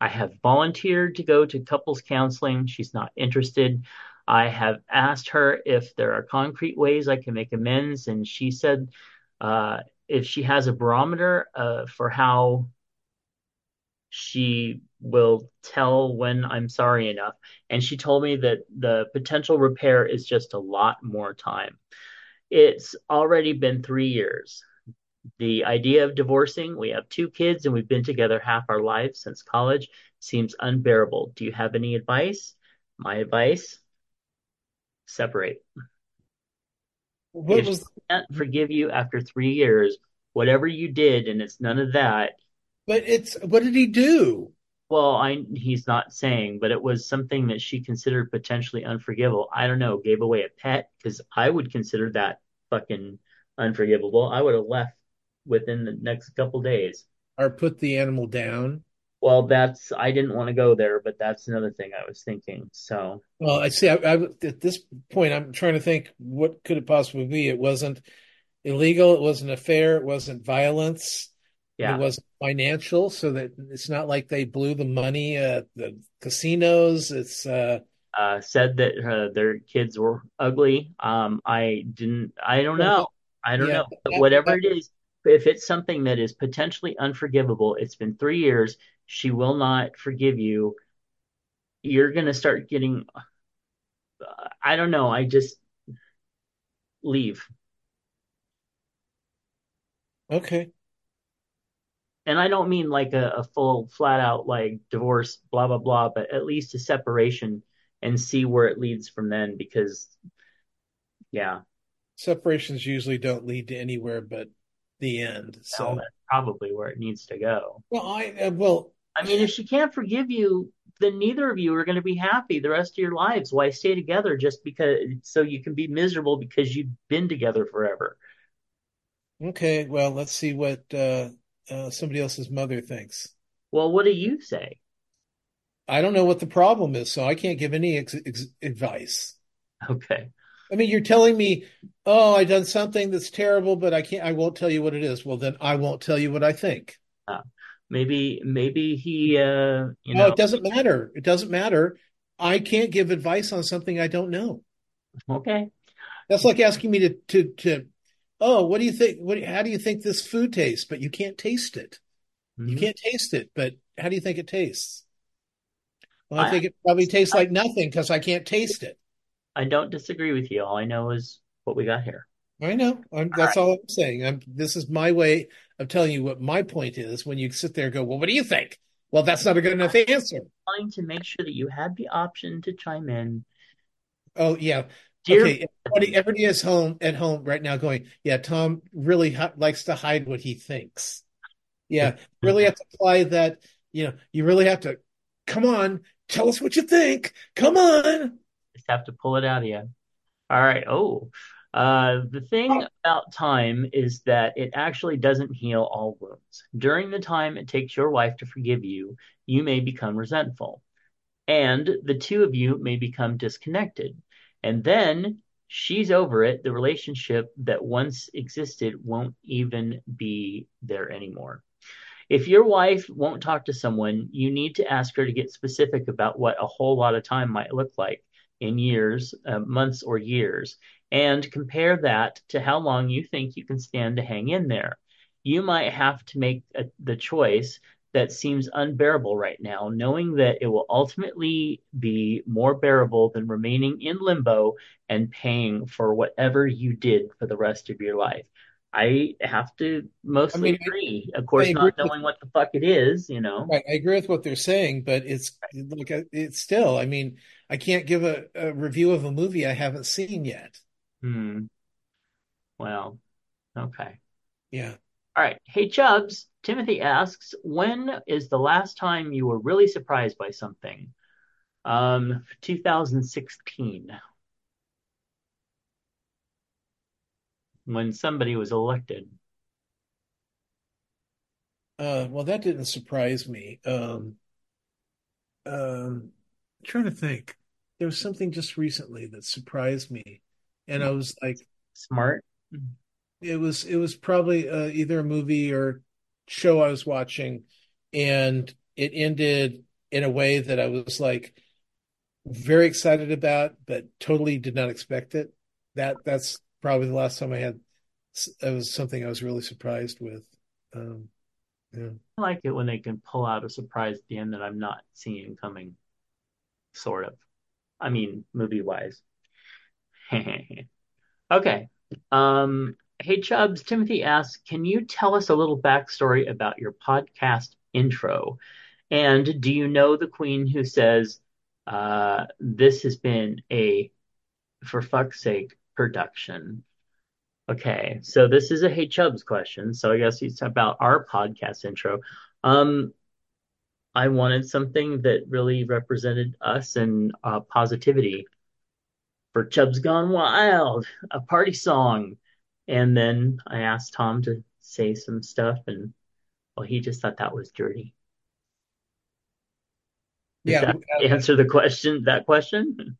I have volunteered to go to couples counseling. She's not interested. I have asked her if there are concrete ways I can make amends, and she said uh, if she has a barometer uh, for how she will tell when I'm sorry enough. And she told me that the potential repair is just a lot more time. It's already been three years. The idea of divorcing, we have two kids and we've been together half our lives since college, seems unbearable. Do you have any advice? My advice separate. What If was she can't forgive you after three years, whatever you did, and it's none of that, but it's what did he do? Well, I he's not saying, but it was something that she considered potentially unforgivable. I don't know, gave away a pet because I would consider that fucking unforgivable. I would have left within the next couple days. Or put the animal down? Well, that's I didn't want to go there, but that's another thing I was thinking. So, Well, I see. I, I, at this point, I'm trying to think what could it possibly be. It wasn't illegal. It wasn't a fair. It wasn't violence. yeah. It wasn't financial. So that it's not like they blew the money at the casinos. It's uh, Uh, said that uh, their kids were ugly. Um, I didn't. I don't know. I don't Yeah, know. But that- whatever that- it is, if it's something that is potentially unforgivable, it's been three years. She will not forgive you. You're gonna start getting. I don't know. I just leave, okay. and I don't mean like a, a full, flat out like divorce, blah blah blah, but at least a separation and see where it leads from then. Because, yeah, Separations usually don't lead to anywhere but the end. So, that's probably where it needs to go. well, I uh, well, I mean, if she can't forgive you then neither of you are going to be happy the rest of your lives. Why stay together just because so you can be miserable because you've been together forever? Okay, well, let's see what uh, uh, somebody else's mother thinks. Well, what do you say? I don't know what the problem is, so I can't give any ex ex advice. Okay. I mean, you're telling me, oh, I done something that's terrible, but I can't, I won't tell you what it is. Well, then I won't tell you what I think. Uh, maybe, maybe he, uh, you No, it doesn't matter. It doesn't matter. I can't give advice on something I don't know. okay. That's like asking me to to to, oh, what do you think? What, how do you think this food tastes? But you can't taste it. You Mhm. can't taste it. But how do you think it tastes? Well, I I- think it probably tastes like nothing because I can't taste it. I don't disagree with you. All I know is what we got here. I know. I'm, that's all I'm saying. I'm, this is my way of telling you what my point is. When you sit there and go, well, what do you think? Well, that's not a good enough answer. Trying to make sure that you had the option to chime in. Oh yeah. Dear, Okay. Everybody, everybody is home at home right now going, yeah, Tom really hi- likes to hide what he thinks. Yeah. Really have to apply that. You know, you really have to, come on, tell us what you think. Come on. Just have to pull it out of you. All right. Oh, uh, the thing about time is that it actually doesn't heal all wounds. During the time it takes your wife to forgive you, you may become resentful, and the two of you may become disconnected. And then she's over it. The relationship that once existed won't even be there anymore. If your wife won't talk to someone, you need to ask her to get specific about what a whole lot of time might look like in years, uh, months, or years, and compare that to how long you think you can stand to hang in there. You might have to make a, the choice that seems unbearable right now, knowing that it will ultimately be more bearable than remaining in limbo and paying for whatever you did for the rest of your life. I have to mostly I mean, I- agree. Of course, agree not with- knowing what the fuck it is, you know. Right. I agree with what they're saying, but it's like, a- it's still, I mean, I can't give a, a review of a movie I haven't seen yet. Hmm. Well, okay. Yeah. All right. Hey, Chubs. Timothy asks, when is the last time you were really surprised by something? Um, 2016, when somebody was elected. Uh, well, that didn't surprise me. Um, um, trying to think. There was something just recently that surprised me, and I was like, Smart. it was it was probably uh, either a movie or show I was watching, and it ended in a way that I was like very excited about, but totally did not expect it. That that's probably the last time I had. It was something I was really surprised with. Um, yeah. I like it when they can pull out a surprise at the end that I'm not seeing coming. Sort of. I mean, movie wise. <laughs> okay. Um, hey, Chubs, Timothy asks, can you tell us a little backstory about your podcast intro? And do you know the queen who says, uh, this has been a, for fuck's sake, production? Okay, so this is a Hey Chubs question. So I guess it's about our podcast intro. Um, I wanted something that really represented us and uh, positivity for Chubs Gone Wild, a party song. And then I asked Tom to say some stuff, and well, he just thought that was dirty. Does Yeah, that uh, answer the question? That question?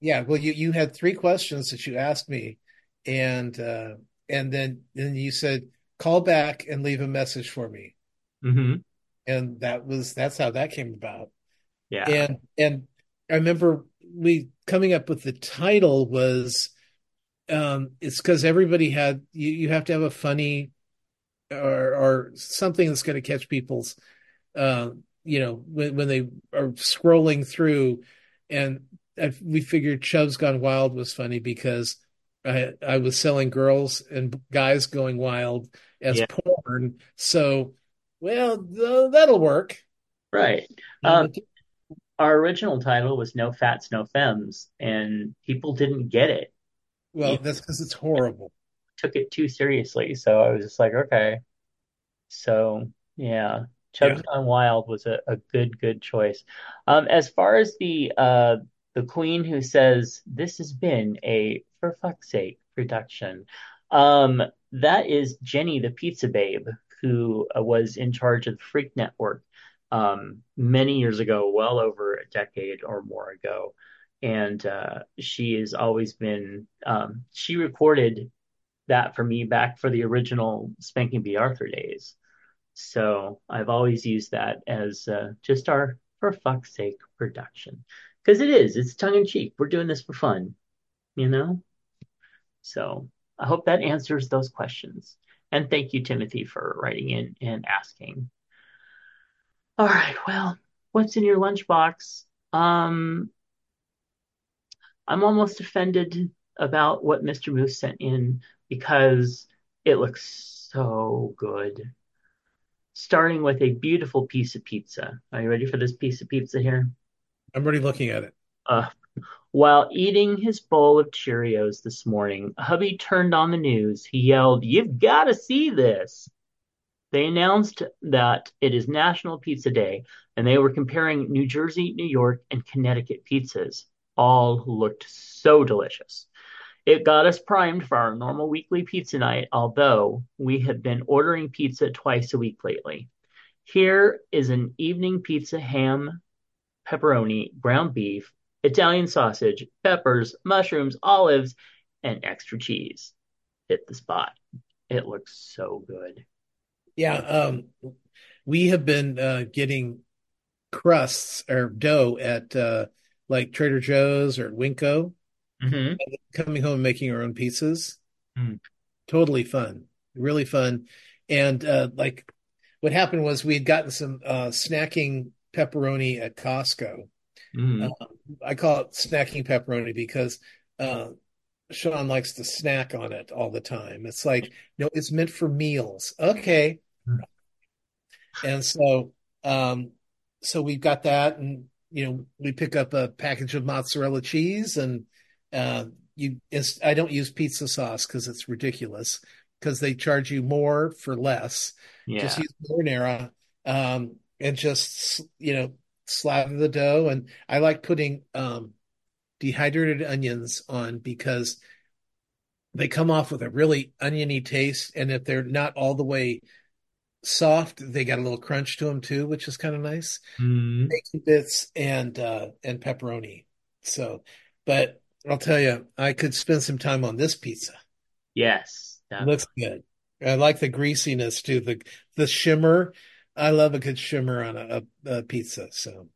Yeah. Well, you you had three questions that you asked me, and uh, and then then you said call back and leave a message for me, hmm and that was that's how that came about. Yeah. And and I remember we coming up with the title was um it's because everybody had you you have to have a funny or or something that's going to catch people's uh you know when when they are scrolling through and I, we figured Chubs Gone Wild was funny because I I was selling girls and guys going wild as Yeah. porn so well th- that'll work Right. Um, our original title was No Fats, No Femmes, and people didn't get it, well that's because it's horrible took it too seriously. So I was just like, okay. So, yeah. Chubs Yeah. Gone Wild was a, a good, good choice. Um, as far as the uh, the queen who says this has been a for fuck's sake production, um, that is Jenny the Pizza Babe, who uh, was in charge of the Freak Network um, many years ago, well over a decade or more ago. And uh, she has always been, um, she recorded that for me back for the original Spanking B. Arthur days. So I've always used that as uh, just our for fuck's sake production. Because it is, it's tongue in cheek. We're doing this for fun, you know? So I hope that answers those questions. And thank you, Timothy, for writing in and asking. All right, well, what's in your lunchbox? Um, I'm almost offended about what Mr. Moose sent in because it looks so good. Starting with a beautiful piece of pizza. Are you ready for this piece of pizza here? I'm already looking at it. Uh, while eating his bowl of Cheerios this morning, hubby turned on the news. He yelled, You've got to see this. They announced that it is National Pizza Day, and they were comparing New Jersey, New York, and Connecticut pizzas. All looked so delicious. It got us primed for our normal weekly pizza night, although we have been ordering pizza twice a week lately. Here is an evening pizza ham, pepperoni, ground beef, Italian sausage, peppers, mushrooms, olives, and extra cheese. Hit the spot. It looks so good. Yeah, um, we have been uh, getting crusts or dough at uh, like Trader Joe's or Winco, Mm-hmm. coming home and making our own pizzas. Mm. Totally fun, really fun. And uh, like what happened was we had gotten some uh, snacking pepperoni at Costco. Mm. Uh, I call it snacking pepperoni because uh, Sean likes to snack on it all the time. It's like, no, it's meant for meals. Okay. Mm. And so, um, so we've got that, and you know, we pick up a package of mozzarella cheese, and uh, you. I don't use pizza sauce because it's ridiculous because they charge you more for less. Yeah. Just use marinara, um, and just you know, slather the dough. And I like putting um, dehydrated onions on because they come off with a really oniony taste, and if they're not all the way soft, they got a little crunch to them too, which is kind of nice. Mm. Bacon bits and uh, and pepperoni. So, but I'll tell you, I could spend some time on this pizza. Yes. It looks good. I like the greasiness too, the the shimmer. I love a good shimmer on a, a, a pizza. So,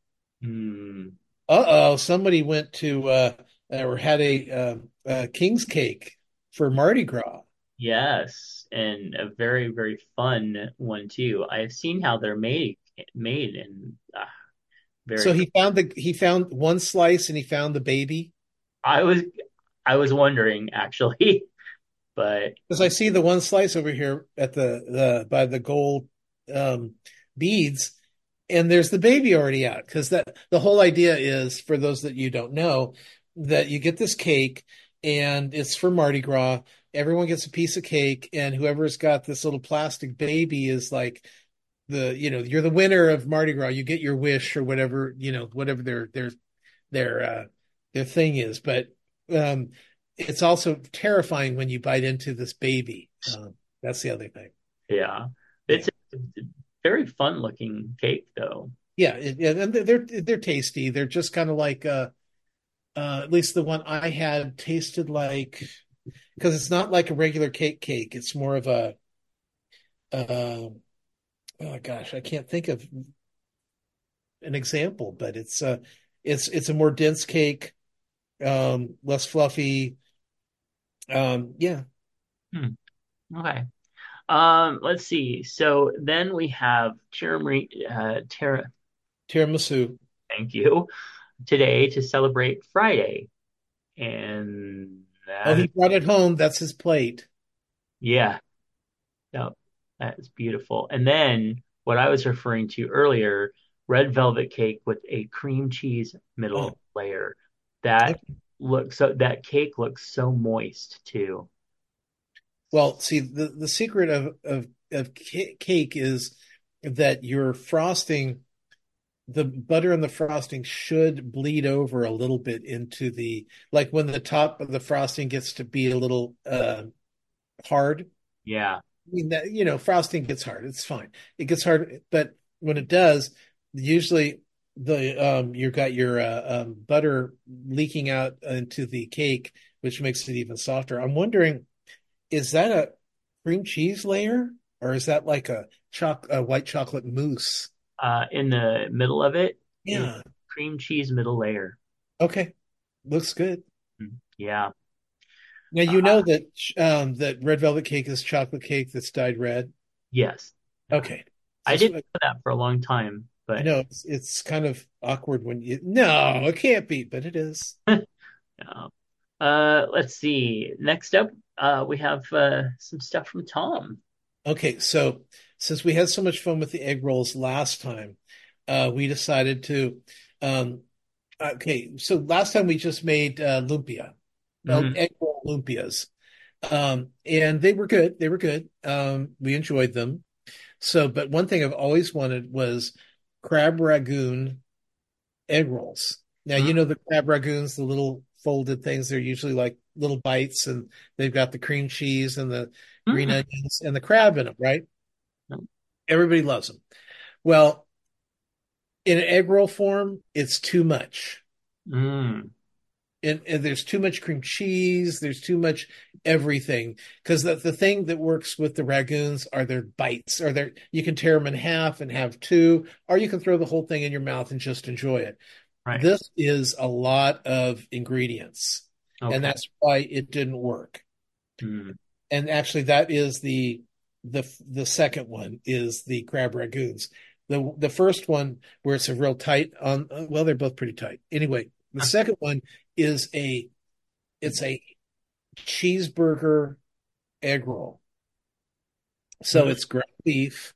Mm. uh oh, somebody went to uh, or had a, uh, a king's cake for Mardi Gras. Yes, and a very, very fun one too. I've seen how they're made, made, and uh, very. So he found the he found one slice and he found the baby. I was, I was wondering actually, <laughs> but Because I see the one slice over here at the the by the gold um, beads, and there's the baby already out. Because that the whole idea is for those that you don't know that you get this cake and it's for Mardi Gras. Everyone gets a piece of cake, and whoever's got this little plastic baby is like the you know you're the winner of Mardi Gras. You get your wish or whatever you know whatever their their their uh, their thing is. But um, it's also terrifying when you bite into this baby. Um, that's the other thing. yeah, very fun looking cake though. Yeah, yeah, and they're they're tasty. They're just kind of like uh, uh, at least the one I had tasted like because it's not like a regular cake cake. It's more of a uh, oh gosh, I can't think of an example, but it's uh it's it's a more dense cake, um, less fluffy. Um, yeah, Okay. Um, let's see. So then we have tiramisu, uh, tira, tiramisu. thank you, today to celebrate Friday, and that Oh, he brought it home. That's his plate. Yeah, no, that is beautiful. And then what I was referring to earlier, red velvet cake with a cream cheese middle Oh. layer. That Okay. looks so that cake looks so moist too. Well, see, the, the secret of, of, of cake is that your frosting, the butter and the frosting should bleed over a little bit into the like when the top of the frosting gets to be a little uh, hard. Yeah. I mean that you know frosting gets hard. It's fine. It gets hard, but when it does, usually the um you've got your uh, um, butter leaking out into the cake, which makes it even softer. I'm wondering, is that a cream cheese layer or is that like a choc a white chocolate mousse? Uh, in the middle of it, Yeah. cream cheese middle layer. Okay. Looks good. Yeah. Now you know that um that red velvet cake is chocolate cake that's dyed red. Yes. Okay. I didn't know that for a long time, I but know it's it's kind of awkward when you no, it can't be, but it is. <laughs> uh, uh, let's see. Next up, uh, we have uh, some stuff from Tom. Okay, so since we had so much fun with the egg rolls last time, uh, we decided to. Um, okay, so last time we just made uh, lumpia, Mhm. egg roll lumpias, um, and they were good. They were good. Um, we enjoyed them. So, but one thing I've always wanted was crab ragoon egg rolls. Now, you Mhm. know the crab ragoons, the little folded things. They're usually like little bites, and they've got the cream cheese and the green Mm. onions and the crab in them, right? Yep. Everybody loves them. Well, in an egg roll form, it's too much. Mm. And, and there's too much cream cheese. There's too much everything. Because the, the thing that works with the ragoons are their bites, or their you can tear them in half and have two, or you can throw the whole thing in your mouth and just enjoy it. Right. This is a lot of ingredients, Okay. and that's why it didn't work. Mm. and actually that is the the the second one is the crab ragoons the the first one where it's a real tight on well they're both pretty tight anyway the second one is a it's a cheeseburger egg roll so Mhm. it's ground beef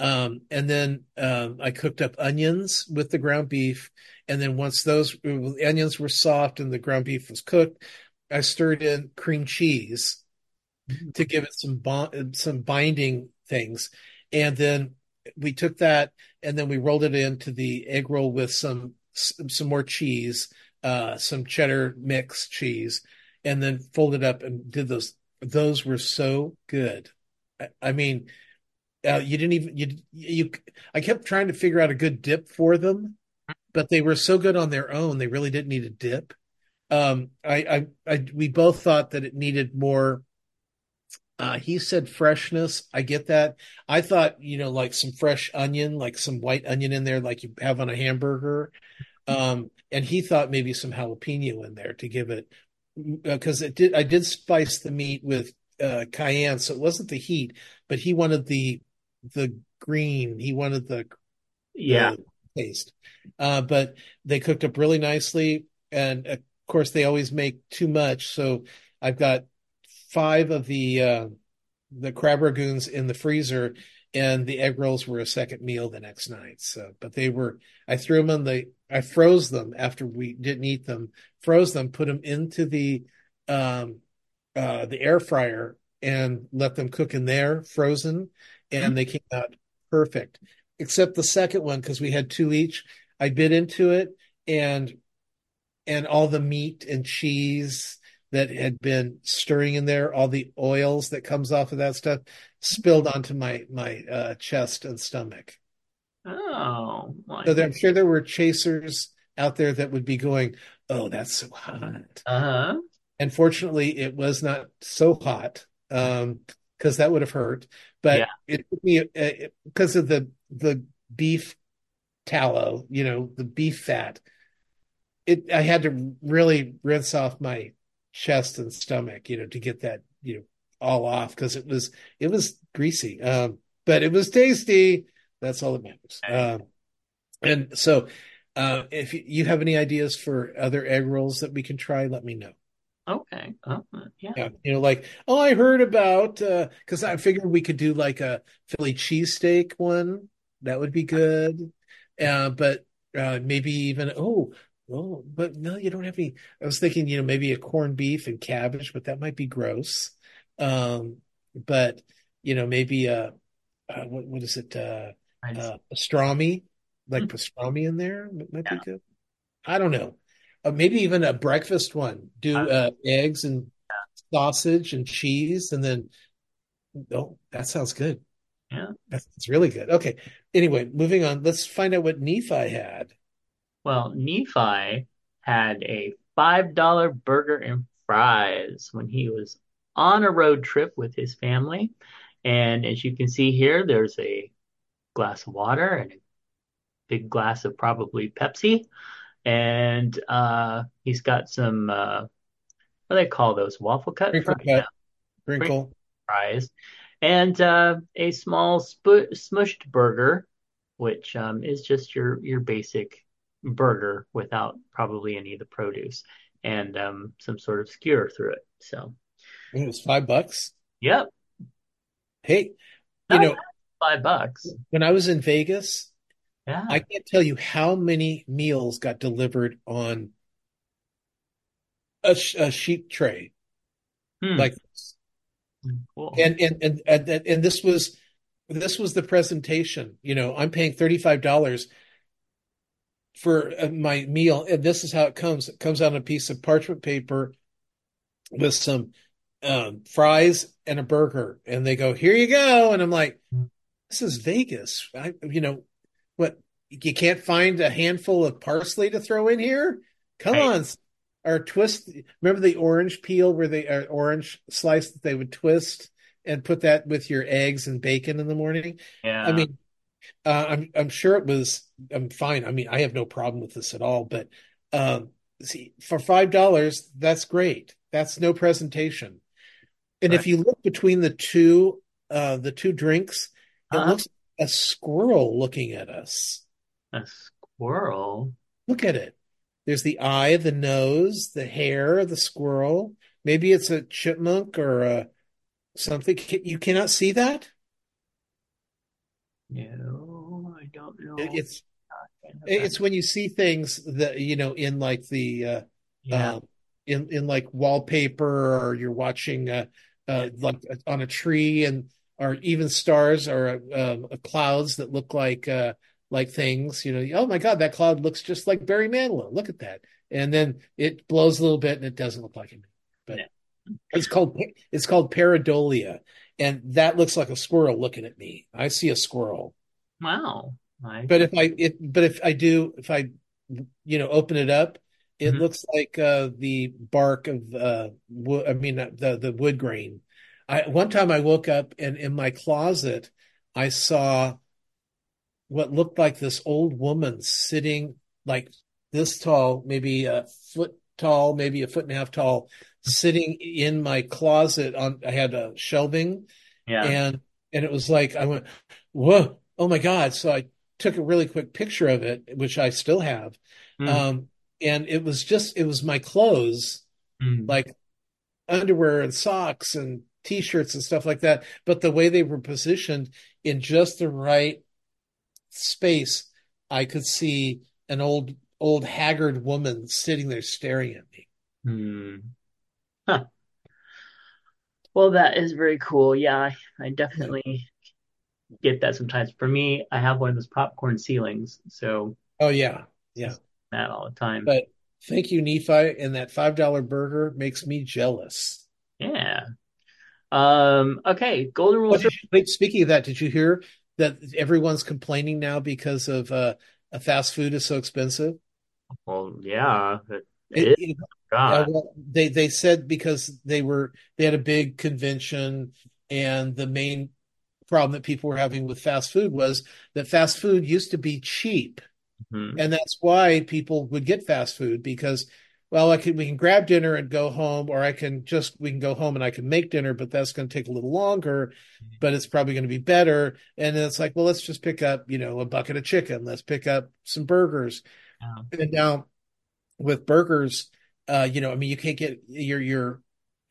um and then um i cooked up onions with the ground beef and then once those onions were soft and the ground beef was cooked i stirred in cream cheese to give it some bond, some binding things. And then we took that and then we rolled it into the egg roll with some some more cheese, uh, some cheddar mix cheese, and then folded up and did those. Those were so good. I, I mean, uh, you didn't even you you. I kept trying to figure out a good dip for them, but they were so good on their own. They really didn't need a dip. Um, I, I, I, we both thought that it needed more uh, he said freshness. I get that. I thought, you know, like some fresh onion, like some white onion in there, like you have on a hamburger. Um, and he thought maybe some jalapeno in there to give it, because it did. I did spice the meat with uh, cayenne, so it wasn't the heat, but he wanted the the green. He wanted the Yeah. the taste. Uh, but they cooked up really nicely, and of course they always make too much. So I've got five of the uh, the crab ragoons in the freezer, and the egg rolls were a second meal the next night. So, but they were I threw them in the I froze them after we didn't eat them, froze them, put them into the um uh the air fryer and let them cook in there frozen, and they came out perfect. Except the second one because we had two each. I bit into it and and all the meat and cheese that had been stirring in there, all the oils that comes off of that stuff spilled onto my my uh, chest and stomach. Oh, my So there, I'm sure there were chasers out there that would be going, "Oh, that's so hot." Uh-huh. And fortunately, it was not so hot um, because that would have hurt. But Yeah. it took me uh, because of the the beef tallow, you know, the beef fat. It I had to really rinse off my chest and stomach, you know, to get that you know all off because it was it was greasy, um, but it was tasty. That's all that matters. Um, and so, uh, if you- you have any ideas for other egg rolls that we can try, let me know. Okay. Oh, yeah. Yeah, you know, like, oh, I heard about uh because I figured we could do like a Philly cheesesteak one. That would be good. Uh, but uh maybe even oh, oh, but no, you don't have any. I was thinking, you know, maybe a corned beef and cabbage, but that might be gross. Um, but you know, maybe uh, uh what what is it? Uh uh, pastrami, like Mm. pastrami in there might be good. I don't know. Uh, maybe even a breakfast one. Do Uh, uh, eggs and sausage and cheese, and then oh, that sounds good. Yeah. That's, that's really good. Okay. Anyway, moving on. Let's find out what Nephi had. well, Nephi had a $5 burger and fries when he was on a road trip with his family. And as you can see here, there's a glass of water and a big glass of probably Pepsi. And uh, he's got some, uh, what do they call those? Waffle cut Crinkle fries? cut, crinkle. fries and uh, a small sp- smushed burger, which um, is just your your basic burger without probably any of the produce, and um, some sort of skewer through it. So, It was five bucks. yep, Hey, you Not know, five bucks. when I was in Vegas, Yeah, I can't tell you how many meals got delivered on a, a sheet tray Hmm, like this. cool. And, and and and and this was this was the presentation. You know, I'm paying $35 for uh, my meal, and this is how it comes. It comes on a piece of parchment paper with some um, fries and a burger, and they go, "Here you go," and I'm like, "This is Vegas." I, you know? You can't find a handful of parsley to throw in here? Come Right. on, or twist. Remember the orange peel where they uh, orange slice that they would twist and put that with your eggs and bacon in the morning. yeah, I mean, uh, I'm I'm sure it was. I'm fine. I mean, I have no problem with this at all. But um, see, for five dollars, that's great. That's no presentation. And if you look between the two, uh, the two drinks, it Uh-huh. looks like a squirrel looking at us. A squirrel. Look at it. There's the eye, the nose, the hair of the squirrel. Maybe it's a chipmunk or a something. You cannot see that? No, I don't know. It- It's it's when you see things that you know in like the uh, yeah, um, in in like wallpaper or you're watching uh, uh, like on a tree and or even stars or uh, clouds that look like uh, like things. You know, oh my God, that cloud looks just like Barry Manilow. Look at that, and then it blows a little bit and it doesn't look like him. But Yeah. it's called it's called pareidolia, and that looks like a squirrel looking at me. I see a squirrel. wow. But if I it but if I do if I you know open it up, it Mhm. looks like uh the bark of uh wo- I mean uh, the the wood grain. I one time I woke up and in my closet I saw what looked like this old woman sitting like this tall, maybe a foot tall, maybe a foot and a half tall, sitting in my closet on I had a shelving yeah, and and it was like I went, whoa, oh my God. So I took a really quick picture of it, which I still have. Hmm. Um, and it was just it was my clothes, Hmm. like underwear and socks and t-shirts and stuff like that. But the way they were positioned in just the right space, I could see an old old haggard woman sitting there staring at me. Hmm. Huh. Well, that is very cool. Yeah, I, I definitely get that sometimes. For me, I have one of those popcorn ceilings, so Oh yeah. Yeah. that all the time. But thank you, Nephi, and that five dollar burger makes me jealous. Yeah. Um, okay, Golden Rule did you- wait, speaking of that, did you hear that everyone's complaining now because of uh, fast food is so expensive? Well, yeah, it, It- it it- is. uh, well, they they said because they were they had a big convention and the main problem that people were having with fast food was that fast food used to be cheap Mhm. and that's why people would get fast food because well I can we can grab dinner and go home or I can just we can go home and I can make dinner but that's going to take a little longer but it's probably going to be better. And then it's like well let's just pick up you know a bucket of chicken. Let's pick up some burgers. And now with burgers uh you know I mean you can't get your your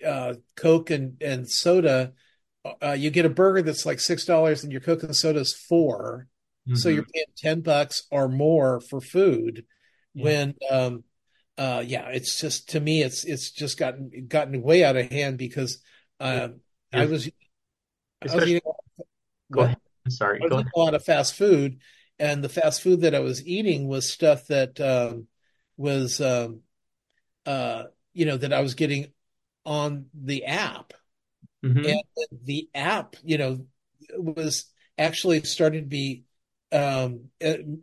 uh Coke and and soda uh you get a burger that's like six dollars and your Coke and soda is four. So Mhm. you're paying 10 bucks or more for food Yeah. when um uh yeah it's just to me it's it's just gotten gotten way out of hand because um I Yeah. was I was eating <laughs> Go ahead. I'm sorry. I was Go eating ahead. a lot of fast food, and the fast food that I was eating was stuff that um, was, um, uh, you know, that I was getting on the app, Mhm. and the app, you know, was actually starting to be um,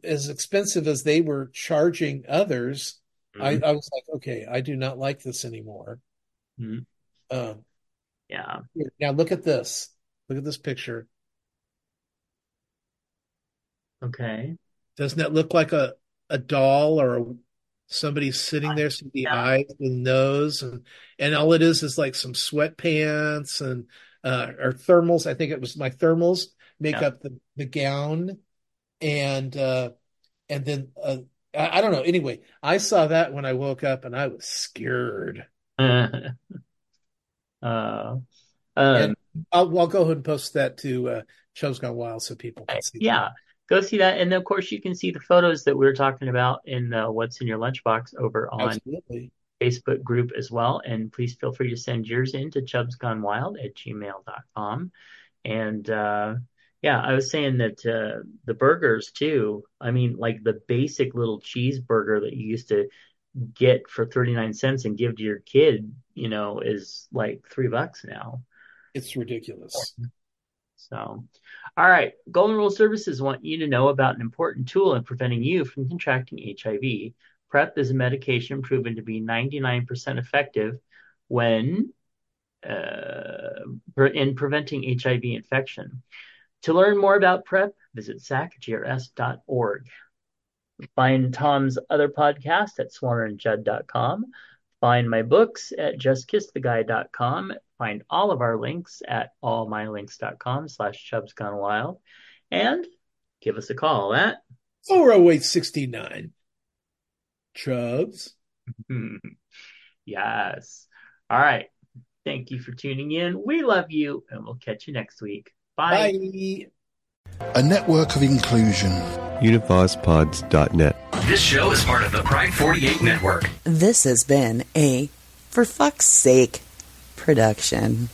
as expensive as they were charging others. I, Mhm. I was like, okay, I do not like this anymore. Mhm. Um, Yeah. now look at this. Look at this picture. Okay. Doesn't that look like a, a doll or a, somebody sitting there, see the Yeah. eyes and nose, and and all it is is like some sweatpants and uh, or thermals. I think it was my thermals make Yeah. up the, the gown, and uh, and then uh, I, I don't know. Anyway, I saw that when I woke up, and I was scared. <laughs> uh, um, And I'll, I'll go ahead and post that to uh, Chubs Gone Wild so people can see. yeah, go see that. And of course, you can see the photos that we were talking about in uh, What's in Your Lunchbox over on Absolutely. Facebook group as well. And please feel free to send yours in to chubsgonewild at gmail.com. And uh, yeah, I was saying that uh, the burgers too. I mean, like the basic little cheeseburger that you used to get for 39 cents and give to your kid, you know, is like three bucks now. It's ridiculous. So, all right. Golden Rule Services want you to know about an important tool in preventing you from contracting HIV. PrEP is a medication proven to be 99% effective when uh, in preventing HIV infection. To learn more about PrEP, visit sacgrs.org. Find Tom's other podcast at swarnerandjudd.com. Find my books at justkisstheguy.com. Find all of our links at allmylinks.com slash chubsgonewild. And give us a call at 40869. Chubs. Hmm. <laughs> Yes. All right. Thank you for tuning in. We love you, and we'll catch you next week. Bye. Bye. A network of inclusion. univazpods.net. This show is part of the Pride 48 Network. This has been a For Fuck's Sake production.